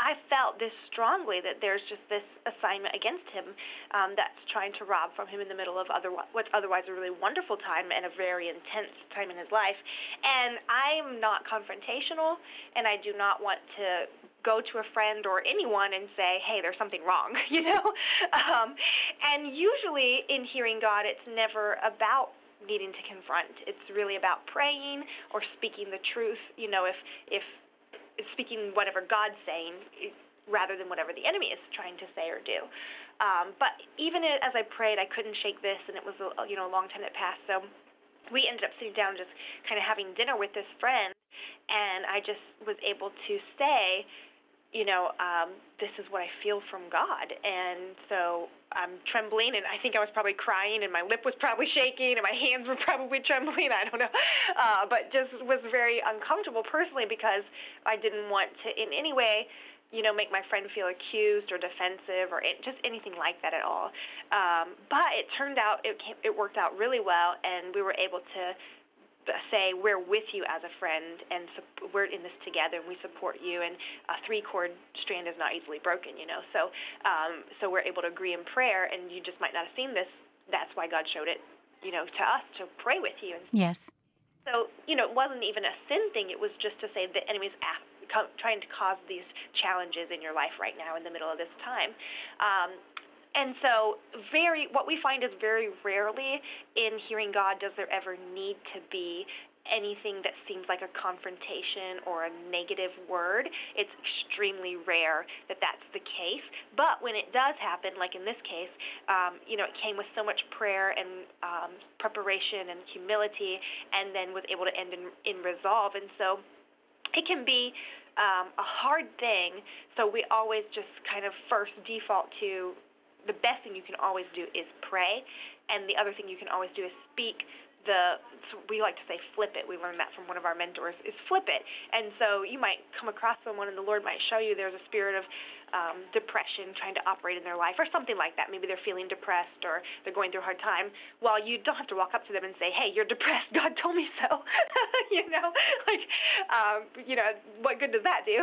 I felt this strongly that there's just this assignment against him um, that's trying to rob from him in the middle of other, what's otherwise a really wonderful time and a very intense time in his life. And I'm not confrontational, and I do not want to go to a friend or anyone and say, "Hey, there's something wrong," you know. Um, and usually, in hearing God, it's never about needing to confront. It's really about praying or speaking the truth. You know, if if speaking whatever God's saying rather than whatever the enemy is trying to say or do. Um, but even as I prayed, I couldn't shake this, and it was a, you know a long time that passed. So we ended up sitting down, just kind of having dinner with this friend, and I just was able to say, you know, um, this is what I feel from God. And so I'm trembling, and I think I was probably crying, and my lip was probably shaking, and my hands were probably trembling. I don't know. Uh, but just was very uncomfortable personally because I didn't want to, in any way, you know, make my friend feel accused or defensive or it, just anything like that at all. Um, but it turned out it it worked out really well, and we were able to say we're with you as a friend and su- we're in this together and we support you and a three chord strand is not easily broken you know? So um, so we're able to agree in prayer and you just might not have seen this. That's why God showed it you know to us to pray with you. And yes. so you know it wasn't even a sin thing. It was just to say the enemy's trying to cause these challenges in your life right now in the middle of this time. Um, and so, very what we find is very rarely in hearing God does there ever need to be anything that seems like a confrontation or a negative word. It's extremely rare that that's the case. But when it does happen, like in this case, um, you know, it came with so much prayer and um, preparation and humility, and then was able to end in, in resolve. And so, it can be um, a hard thing. So we always just kind of first default to the best thing you can always do is pray, and the other thing you can always do is speak the we like to say flip it. We learned that from one of our mentors is flip it. And so you might come across someone and the Lord might show you there's a spirit of um, depression trying to operate in their life or something like that. Maybe they're feeling depressed or they're going through a hard time. Well, you don't have to walk up to them and say, "Hey, you're depressed. God told me so." you know, like, um, you know, what good does that do?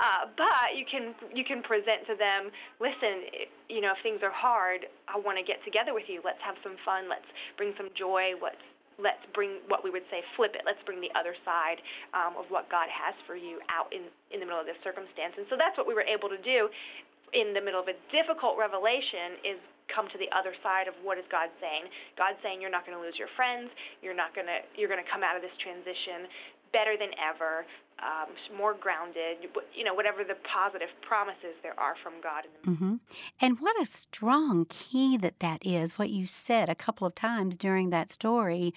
Uh, but you can you can present to them, listen, you know, if things are hard, I want to get together with you. Let's have some fun. Let's bring some joy. Let's let's bring what we would say flip it. Let's bring the other side um, of what god has for you out in, in the middle of this circumstance. And so that's what we were able to do in the middle of a difficult revelation is come to the other side of what is god saying. God's saying you're not going to lose your friends. You're not going to you're going to come out of this transition better than ever, um, more grounded, you know, whatever the positive promises there are from God. Mm-hmm. And what a strong key that that is, what you said a couple of times during that story.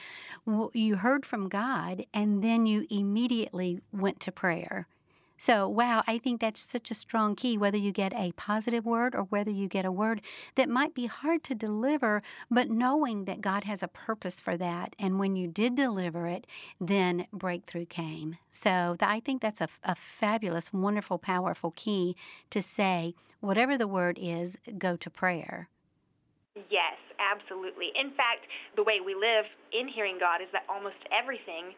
You heard from God, and then you immediately went to prayer. So, wow, I think that's such a strong key, whether you get a positive word or whether you get a word that might be hard to deliver, but knowing that God has a purpose for that. And when you did deliver it, then breakthrough came. So, I think that's a, a fabulous, wonderful, powerful key to say, whatever the word is, go to prayer. Yes, absolutely. In fact, the way we live in hearing God is that almost everything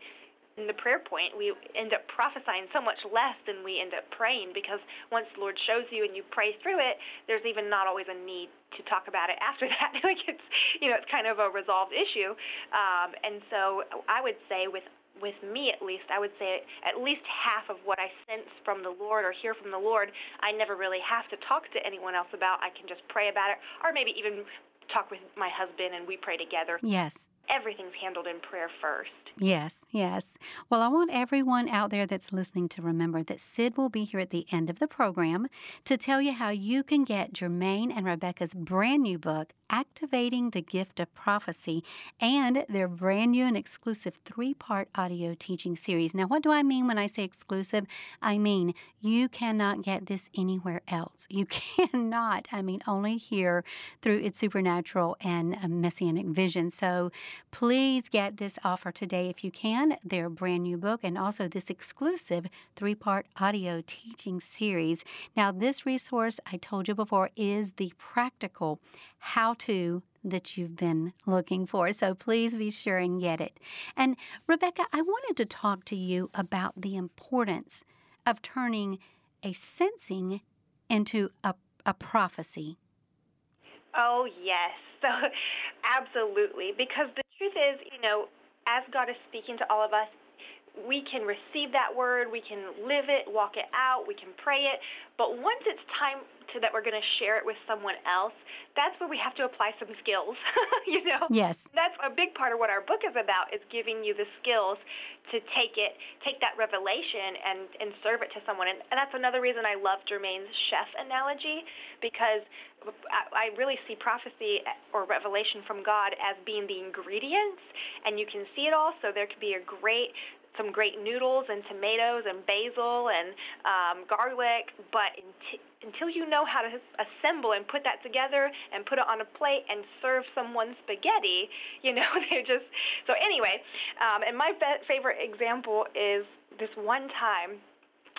in the prayer point, we end up prophesying so much less than we end up praying because once the Lord shows you and you pray through it, there's even not always a need to talk about it after that. like it's, you know, it's kind of a resolved issue. Um, and so I would say with with me at least, I would say at least half of what I sense from the Lord or hear from the Lord, I never really have to talk to anyone else about. I can just pray about it, or maybe even talk with my husband and we pray together. Yes. Everything's handled in prayer first. Yes, yes. Well, I want everyone out there that's listening to remember that Sid will be here at the end of the program to tell you how you can get Jermaine and Rebecca's brand new book, Activating the Gift of Prophecy, and their brand new and exclusive three part audio teaching series. Now, what do I mean when I say exclusive? I mean you cannot get this anywhere else. You cannot. I mean, only here through It's Supernatural and messianic vision. So please get this offer today if you can. Their brand new book and also this exclusive three part audio teaching series. Now, this resource I told you before is the practical how to that you've been looking for. So please be sure and get it. And Rebecca, I wanted to talk to you about the importance of turning a sensing into a, a prophecy. Oh, yes. So, absolutely. Because the truth is, you know, as God is speaking to all of us, we can receive that word, we can live it, walk it out, we can pray it. But once it's time to that we're going to share it with someone else, that's where we have to apply some skills. you know? Yes. That's a big part of what our book is about is giving you the skills to take it, take that revelation and and serve it to someone. And, and that's another reason I love Jermaine's chef analogy because I, really see prophecy or revelation from God as being the ingredients, and you can see it all. So there could be a great some great noodles and tomatoes and basil and um, garlic, but until you know how to assemble and put that together and put it on a plate and serve someone spaghetti, you know, they're just so. Anyway, um, and my favorite example is this one time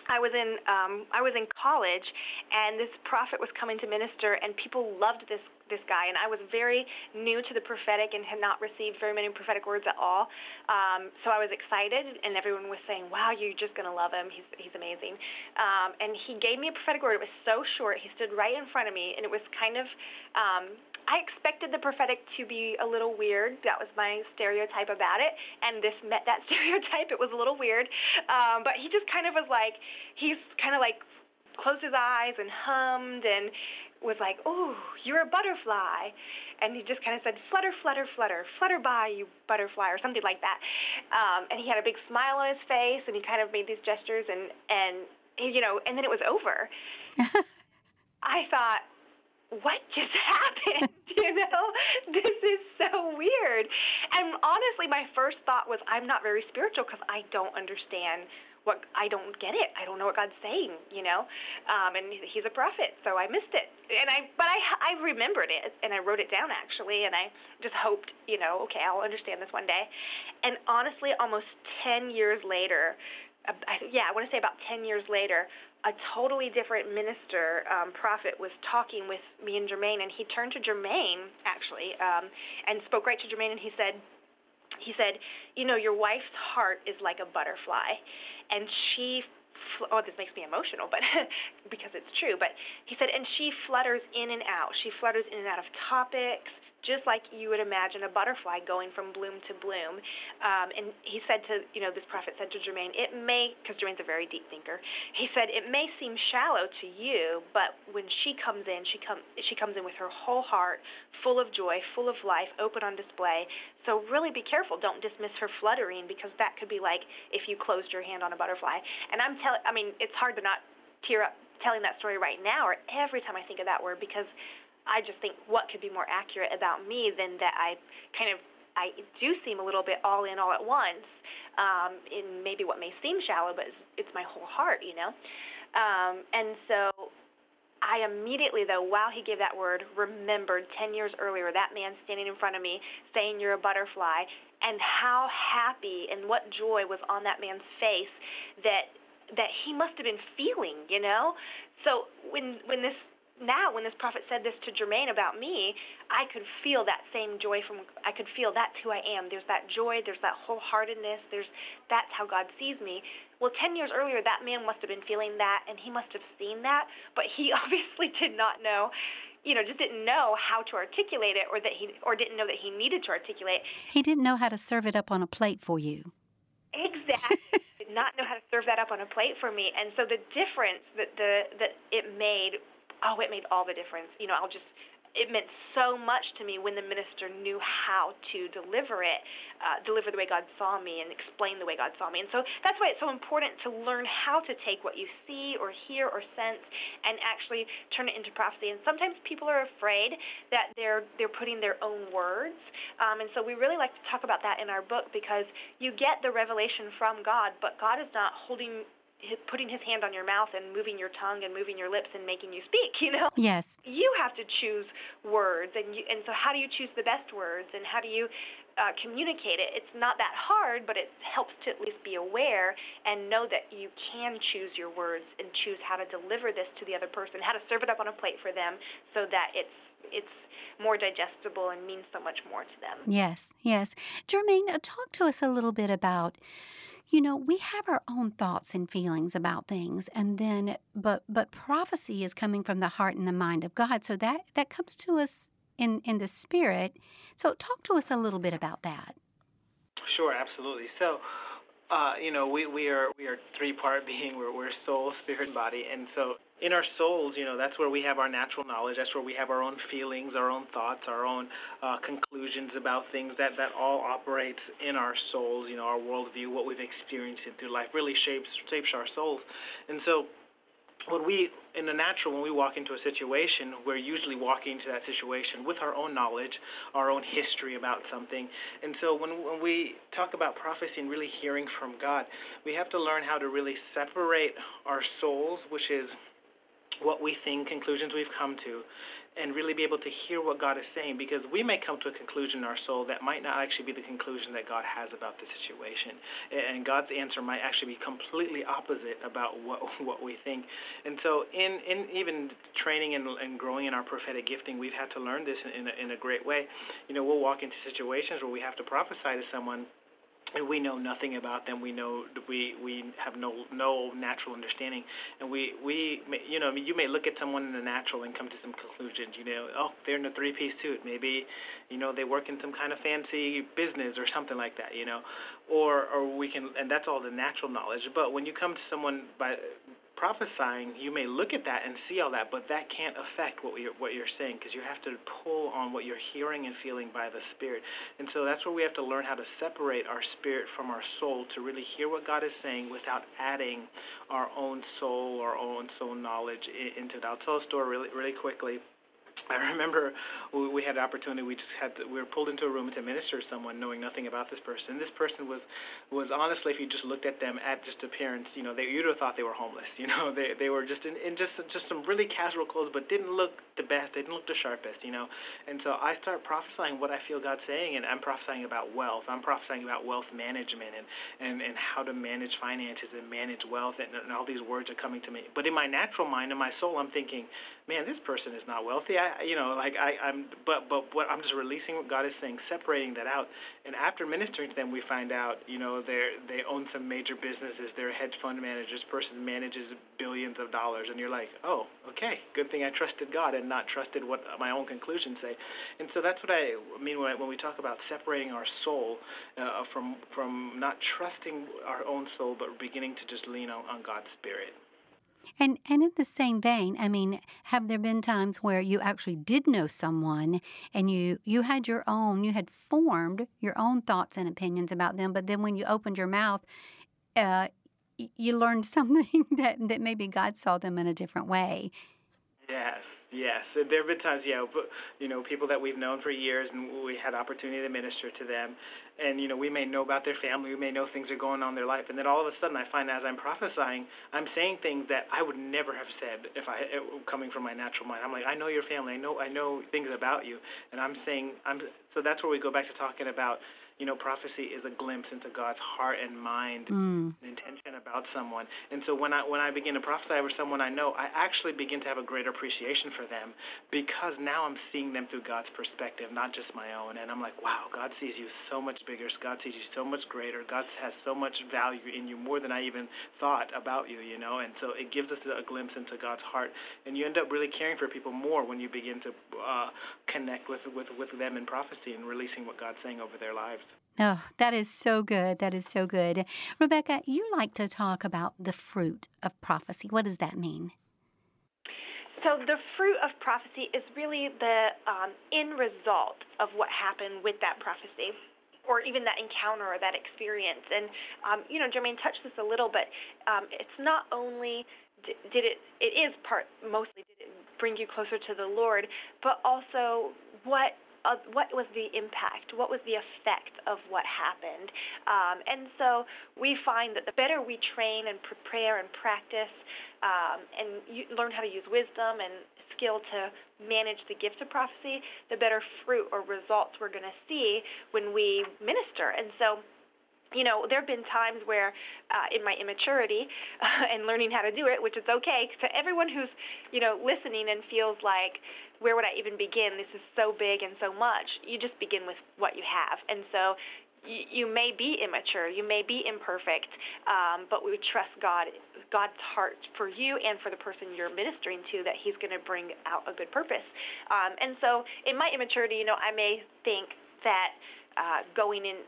I was in um, I was in college, and this prophet was coming to minister, and people loved this this guy, and I was very new to the prophetic and had not received very many prophetic words at all. Um, so I was excited, and everyone was saying, "Wow, you're just gonna love him. He's he's amazing." Um, and he gave me a prophetic word. It was so short. He stood right in front of me, and it was kind of um, I expected the prophetic to be a little weird. That was my stereotype about it, and this met that stereotype. It was a little weird, um, but he just kind of was like, he's kind of like closed his eyes and hummed and was like, "Oh, you're a butterfly," and he just kind of said, "Flutter, flutter, flutter, flutter by, you butterfly," or something like that. Um, and he had a big smile on his face, and he kind of made these gestures, and and you know, and then it was over. I thought, what just happened? you know, this is so weird. And honestly, my first thought was, I'm not very spiritual because I don't understand what I don't get it. I don't know what God's saying, you know. Um, and he's a prophet, so I missed it. And I, but I, I remembered it, and I wrote it down actually, and I just hoped, you know, okay, I'll understand this one day. And honestly, almost ten years later, I, yeah, I want to say about ten years later, a totally different minister, um, prophet, was talking with me and Jermaine, and he turned to Jermaine actually um, and spoke right to Jermaine, and he said, he said, you know, your wife's heart is like a butterfly, and she. Oh, this makes me emotional, but because it's true. But he said, and she flutters in and out. She flutters in and out of topics just like you would imagine a butterfly going from bloom to bloom. Um, and he said to, you know, this prophet said to Jermaine, it may, because Jermaine's a very deep thinker, he said, it may seem shallow to you, but when she comes in, she, come, she comes in with her whole heart, full of joy, full of life, open on display. So really be careful. Don't dismiss her fluttering because that could be like if you closed your hand on a butterfly. And I'm telling, I mean, it's hard to not tear up telling that story right now or every time I think of that word because I just think what could be more accurate about me than that I kind of I do seem a little bit all in all at once um, in maybe what may seem shallow, but it's, it's my whole heart, you know. Um, and so I immediately, though, while he gave that word, remembered 10 years earlier that man standing in front of me saying, You're a butterfly, and how happy and what joy was on that man's face that that he must have been feeling, you know? So when when this now when this prophet said this to Jermaine about me, I could feel that same joy from I could feel that's who I am. There's that joy, there's that wholeheartedness, there's that's how God sees me. Well, 10 years earlier that man must have been feeling that and he must have seen that, but he obviously did not know you know, just didn't know how to articulate it or that he or didn't know that he needed to articulate. He didn't know how to serve it up on a plate for you. Exactly. did not know how to serve that up on a plate for me. And so the difference that the that it made oh, it made all the difference. You know, I'll just it meant so much to me when the minister knew how to deliver it, uh, deliver the way God saw me, and explain the way God saw me. And so that's why it's so important to learn how to take what you see or hear or sense and actually turn it into prophecy. And sometimes people are afraid that they're they're putting their own words, um, and so we really like to talk about that in our book because you get the revelation from God, but God is not holding putting his hand on your mouth and moving your tongue and moving your lips and making you speak you know? Yes. You have to choose words and you and so how do you choose the best words and how do you uh, communicate it? It's not that hard but it helps to at least be aware and know that you can choose your words and choose how to deliver this to the other person how to serve it up on a plate for them so that it's it's more digestible and means so much more to them. Yes yes. Jermaine uh, talk to us a little bit about you know we have our own thoughts and feelings about things and then but but prophecy is coming from the heart and the mind of god so that that comes to us in in the spirit. So talk to us a little bit about that. Sure absolutely. So uh, you know, we, we are we are three part being. We're, we're soul, spirit, and body, and so in our souls, you know, that's where we have our natural knowledge. That's where we have our own feelings, our own thoughts, our own uh, conclusions about things. That that all operates in our souls. You know, our worldview, what we've experienced through life, really shapes shapes our souls. And so, when we in the natural, when we walk into a situation, we're usually walking into that situation with our own knowledge, our own history about something. And so when, when we talk about prophecy and really hearing from God, we have to learn how to really separate our souls, which is what we think, conclusions we've come to, and really be able to hear what God is saying because we may come to a conclusion in our soul that might not actually be the conclusion that God has about the situation. And God's answer might actually be completely opposite about what what we think. And so in, in even training and, and growing in our prophetic gifting, we've had to learn this in, in, a, in a great way. You know, we'll walk into situations where we have to prophesy to someone and we know nothing about them. We know we we have no no natural understanding, and we we you know I mean you may look at someone in the natural and come to some conclusions. You know, oh they're in a three piece suit. Maybe, you know they work in some kind of fancy business or something like that. You know, or or we can and that's all the natural knowledge. But when you come to someone by prophesying, you may look at that and see all that, but that can't affect what you're, what you're saying because you have to pull on what you're hearing and feeling by the Spirit. And so that's where we have to learn how to separate our spirit from our soul to really hear what God is saying without adding our own soul or own soul knowledge into it. I'll tell a story really, really quickly. I remember we had an opportunity. We just had to, we were pulled into a room to minister to someone, knowing nothing about this person. And this person was was honestly, if you just looked at them at just appearance, you know, they you'd have thought they were homeless. You know, they they were just in, in just just some really casual clothes, but didn't look the best. They didn't look the sharpest. You know, and so I start prophesying what I feel God saying, and I'm prophesying about wealth. I'm prophesying about wealth management and and and how to manage finances and manage wealth, and, and all these words are coming to me. But in my natural mind, in my soul, I'm thinking, man, this person is not wealthy. I you know, like I I'm but but what I'm just releasing what God is saying, separating that out. And after ministering to them, we find out, you know, they they own some major businesses. They're hedge fund managers. Person manages billions of dollars, and you're like, oh, okay, good thing I trusted God and not trusted what my own conclusions say. And so that's what I mean when, we talk about separating our soul uh, from from not trusting our own soul, but beginning to just lean on, on God's Spirit. And and in the same vein, I mean, have there been times where you actually did know someone and you you had your own, you had formed your own thoughts and opinions about them, but then when you opened your mouth, uh, you learned something that that maybe God saw them in a different way. Yes. Yes, there have been times, yeah, you know, people that we've known for years, and we had opportunity to minister to them, and you know, we may know about their family, we may know things are going on in their life, and then all of a sudden, I find as I'm prophesying, I'm saying things that I would never have said if I coming from my natural mind. I'm like, I know your family, I know, I know things about you, and I'm saying, I'm so that's where we go back to talking about you know, prophecy is a glimpse into God's heart and mind mm. and intention about someone. And so when I when I begin to prophesy over someone I know, I actually begin to have a greater appreciation for them because now I'm seeing them through God's perspective, not just my own. And I'm like, wow, God sees you so much bigger. God sees you so much greater. God has so much value in you more than I even thought about you, you know. And so it gives us a glimpse into God's heart, and you end up really caring for people more when you begin to uh, connect with with with them in prophecy and releasing what God's saying over their lives. Oh, that is so good. That is so good. Rebecca, you like to talk about the fruit of prophecy. What does that mean? So the fruit of prophecy is really the um, end result of what happened with that prophecy or even that encounter or that experience. And um, you know, Jermaine touched this a little, but um, it's not only did it it is part mostly did it bring you closer to the Lord, but also what uh, what was the impact? What was the effect of what happened? Um, and so we find that the better we train and prepare and practice um, and learn how to use wisdom and skill to manage the gift of prophecy, the better fruit or results we're going to see when we minister. And so you know, there have been times where, uh, in my immaturity uh, and learning how to do it, which is okay to everyone who's, you know, listening and feels like, where would I even begin? This is so big and so much. You just begin with what you have. And so you, may be immature, you may be imperfect, um, but we trust God, God's heart for you and for the person you're ministering to that He's going to bring out a good purpose. Um, and so, in my immaturity, you know, I may think that uh, going in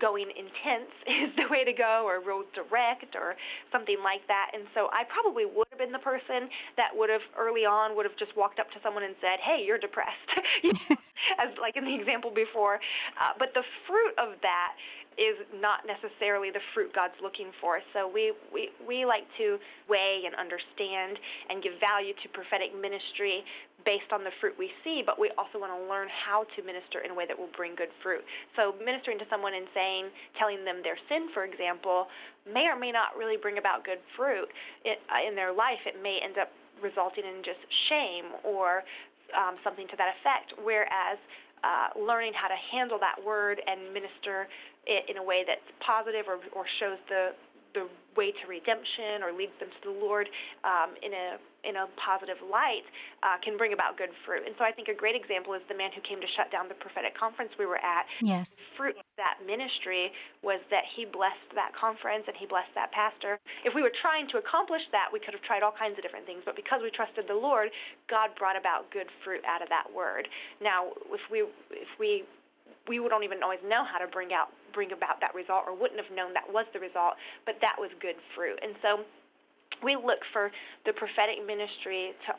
going intense is the way to go or real direct or something like that. And so i probably would have been the person that would have early on would have just walked up to someone and said hey you're depressed. As like in the example before. Uh, but the fruit of that is not necessarily the fruit God's looking for. So we, we, we like to weigh and understand and give value to prophetic ministry based on the fruit we see, but we also want to learn how to minister in a way that will bring good fruit. So ministering to someone and saying, telling them their sin, for example, may or may not really bring about good fruit uh, in their life. It may end up resulting in just shame or um, something to that effect. Whereas uh, learning how to handle that word and minister in a way that's positive or, or shows the the way to redemption or leads them to the Lord um, in a in a positive light uh, can bring about good fruit. And so I think a great example is the man who came to shut down the prophetic conference we were at. Yes. The fruit of that ministry was that he blessed that conference and he blessed that pastor. If we were trying to accomplish that, we could have tried all kinds of different things, but because we trusted the Lord, God brought about good fruit out of that word. Now, if we if we we don't even always know how to bring out bring about that result or wouldn't have known that was the result, but that was good fruit. And so we look for the prophetic ministry to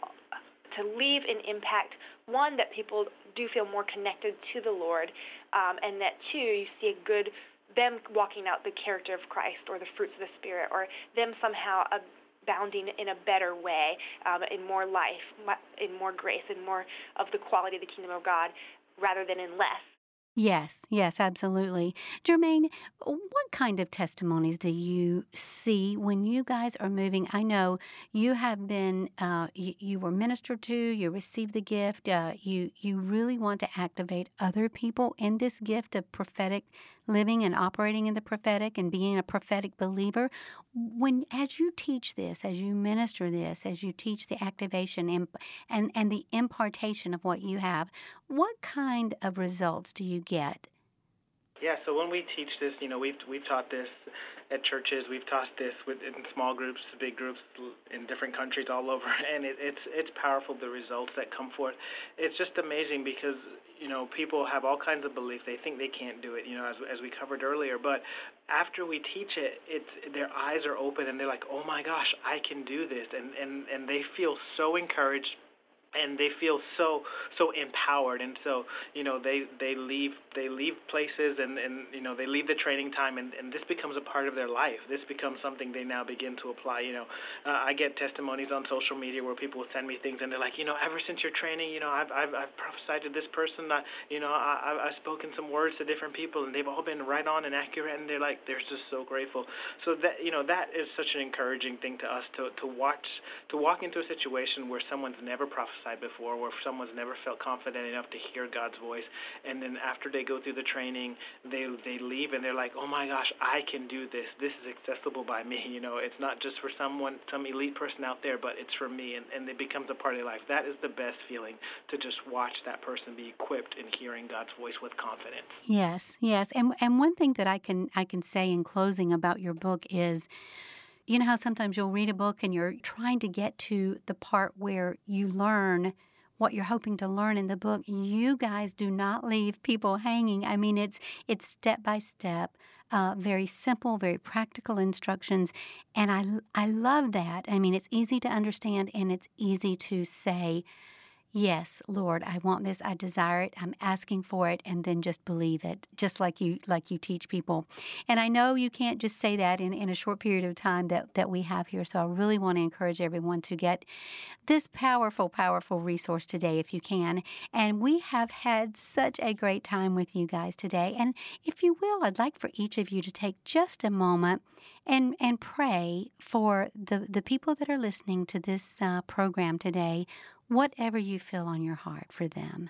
to leave an impact one that people do feel more connected to the Lord, um, and that two you see a good them walking out the character of Christ or the fruits of the Spirit, or them somehow abounding in a better way, um, in more life, in more grace, in more of the quality of the kingdom of God, rather than in less. Yes, yes, absolutely. Jermaine, what kind of testimonies do you see when you guys are moving? I know you have been, uh, you, you, were ministered to, you received the gift, uh, you, you really want to activate other people in this gift of prophetic living and operating in the prophetic and being a prophetic believer. When as you teach this, as you minister this, as you teach the activation and and, and the impartation of what you have, what kind of results do you get? Yeah, so when we teach this, you know, we've we've taught this at churches. We've taught this with, in small groups, big groups in different countries all over, and it, it's it's powerful the results that come forth. It's just amazing because you know people have all kinds of beliefs. They think they can't do it, you know, as as we covered earlier. But after we teach it, it's their eyes are open and they're like, oh my gosh, I can do this, and and and they feel so encouraged and they feel so so empowered. And so you know they they leave they leave places and and you know they leave the training time and and this becomes a part of their life. This becomes something they now begin to apply you know. Uh, i get testimonies on social media where people will send me things and they're like you know ever since your training you know i've i've, I've prophesied to this person that you know i i've spoken some words to different people and they've all been right on and accurate and they're like they're just so grateful. So that you know that is such an encouraging thing to us to to watch to walk into a situation where someone's never prophesied before where someone's never felt confident enough to hear God's voice. And then after they go through the training they they leave and they're like oh my gosh I can do this. This is accessible by me. You know it's not just for someone some elite person out there but it's for me. And, and it becomes a part of life. That is the best feeling to just watch that person be equipped in hearing God's voice with confidence. Yes yes. And and one thing that I can I can say in closing about your book is you know how sometimes you'll read a book and you're trying to get to the part where you learn what you're hoping to learn in the book. You guys do not leave people hanging. I mean, it's it's step by step uh, very simple, very practical instructions. And I, I love that. I mean, it's easy to understand and it's easy to say, yes lord i want this i desire it i'm asking for it and then just believe it just like you like you teach people. And i know you can't just say that in, in a short period of time that, that we have here so i really want to encourage everyone to get this powerful powerful resource today if you can. And we have had such a great time with you guys today and if you will i'd like for each of you to take just a moment and and pray for the the people that are listening to this uh, program today whatever you feel on your heart for them.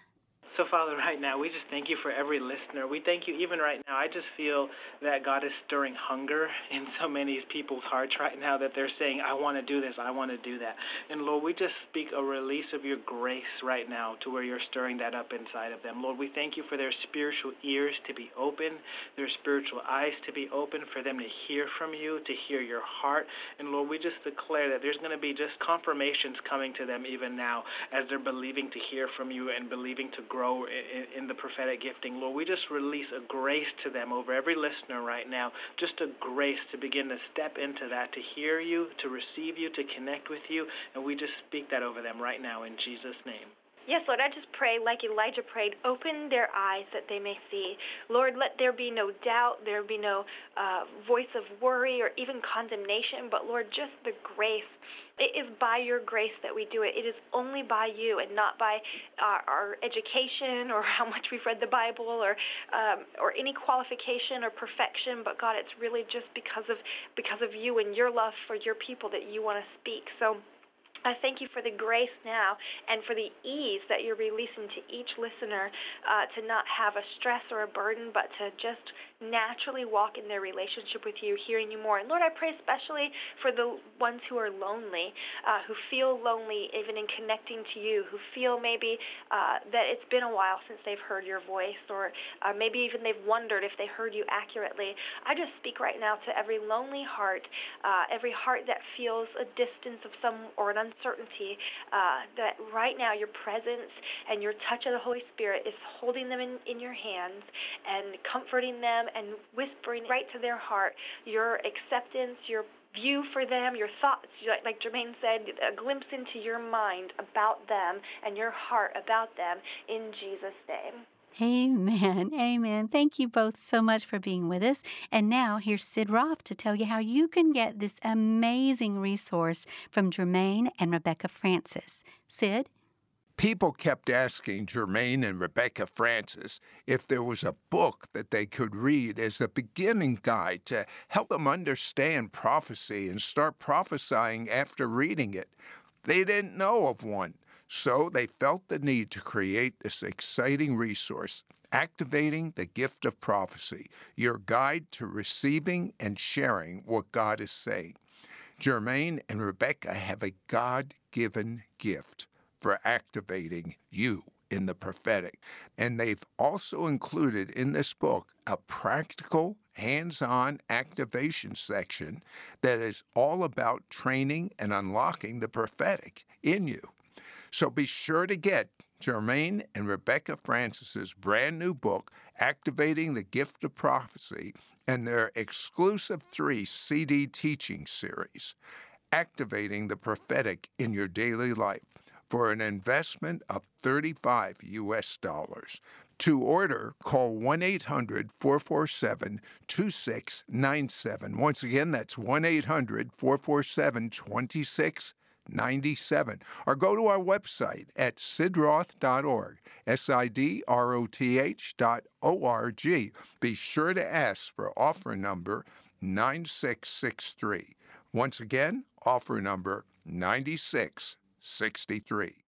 So, Father, right now, we just thank you for every listener. We thank you even right now. I just feel that God is stirring hunger in so many people's hearts right now that they're saying, I want to do this, I want to do that. And Lord, we just speak a release of your grace right now to where you're stirring that up inside of them. Lord, we thank you for their spiritual ears to be open, their spiritual eyes to be open, for them to hear from you, to hear your heart. And Lord, we just declare that there's going to be just confirmations coming to them even now as they're believing to hear from you and believing to grow grow in, in the prophetic gifting. Lord, we just release a grace to them over every listener right now, just a grace to begin to step into that, to hear you, to receive you, to connect with you, and we just speak that over them right now in Jesus' name. Yes, Lord, I just pray, like Elijah prayed, open their eyes that they may see. Lord, let there be no doubt, there be no uh, voice of worry or even condemnation, but Lord, just the grace. It is by your grace that we do it. It is only by you and not by our, our education or how much we've read the Bible or um, or any qualification or perfection. But God, it's really just because of because of you and your love for your people that you want to speak. So. I thank you for the grace now and for the ease that you're releasing to each listener uh, to not have a stress or a burden, but to just naturally walk in their relationship with you, hearing you more. And Lord, I pray especially for the ones who are lonely, uh, who feel lonely even in connecting to you, who feel maybe uh, that it's been a while since they've heard your voice, or uh, maybe even they've wondered if they heard you accurately. I just speak right now to every lonely heart, uh, every heart that feels a distance of some or an uncertainty, uh, that right now your presence and your touch of the Holy Spirit is holding them in, in your hands and comforting them and whispering right to their heart your acceptance, your view for them, your thoughts, like Jermaine said, a glimpse into your mind about them and your heart about them in Jesus' name. Amen. Amen. Thank you both so much for being with us. And now here's Sid Roth to tell you how you can get this amazing resource from Jermaine and Rebecca Francis. Sid? People kept asking Jermaine and Rebecca Francis if there was a book that they could read as a beginning guide to help them understand prophecy and start prophesying after reading it. They didn't know of one, so they felt the need to create this exciting resource. Activating the gift of prophecy, your guide to receiving and sharing what God is saying. Jermaine and Rebecca have a God given gift for activating you in the prophetic. And they've also included in this book a practical, hands on activation section that is all about training and unlocking the prophetic in you. So be sure to get Jermaine and Rebecca Francis's brand new book, Activating the Gift of Prophecy, and their exclusive three CD teaching series, Activating the Prophetic in Your Daily Life for an investment of 35 US dollars. To order, call 1 800 447 2697. Once again, that's 1 800 447 2697. Or go to our website at sidroth.org, S I D R O T H dot O R G. Be sure to ask for offer number 9663. Once again, offer number 9663. 63.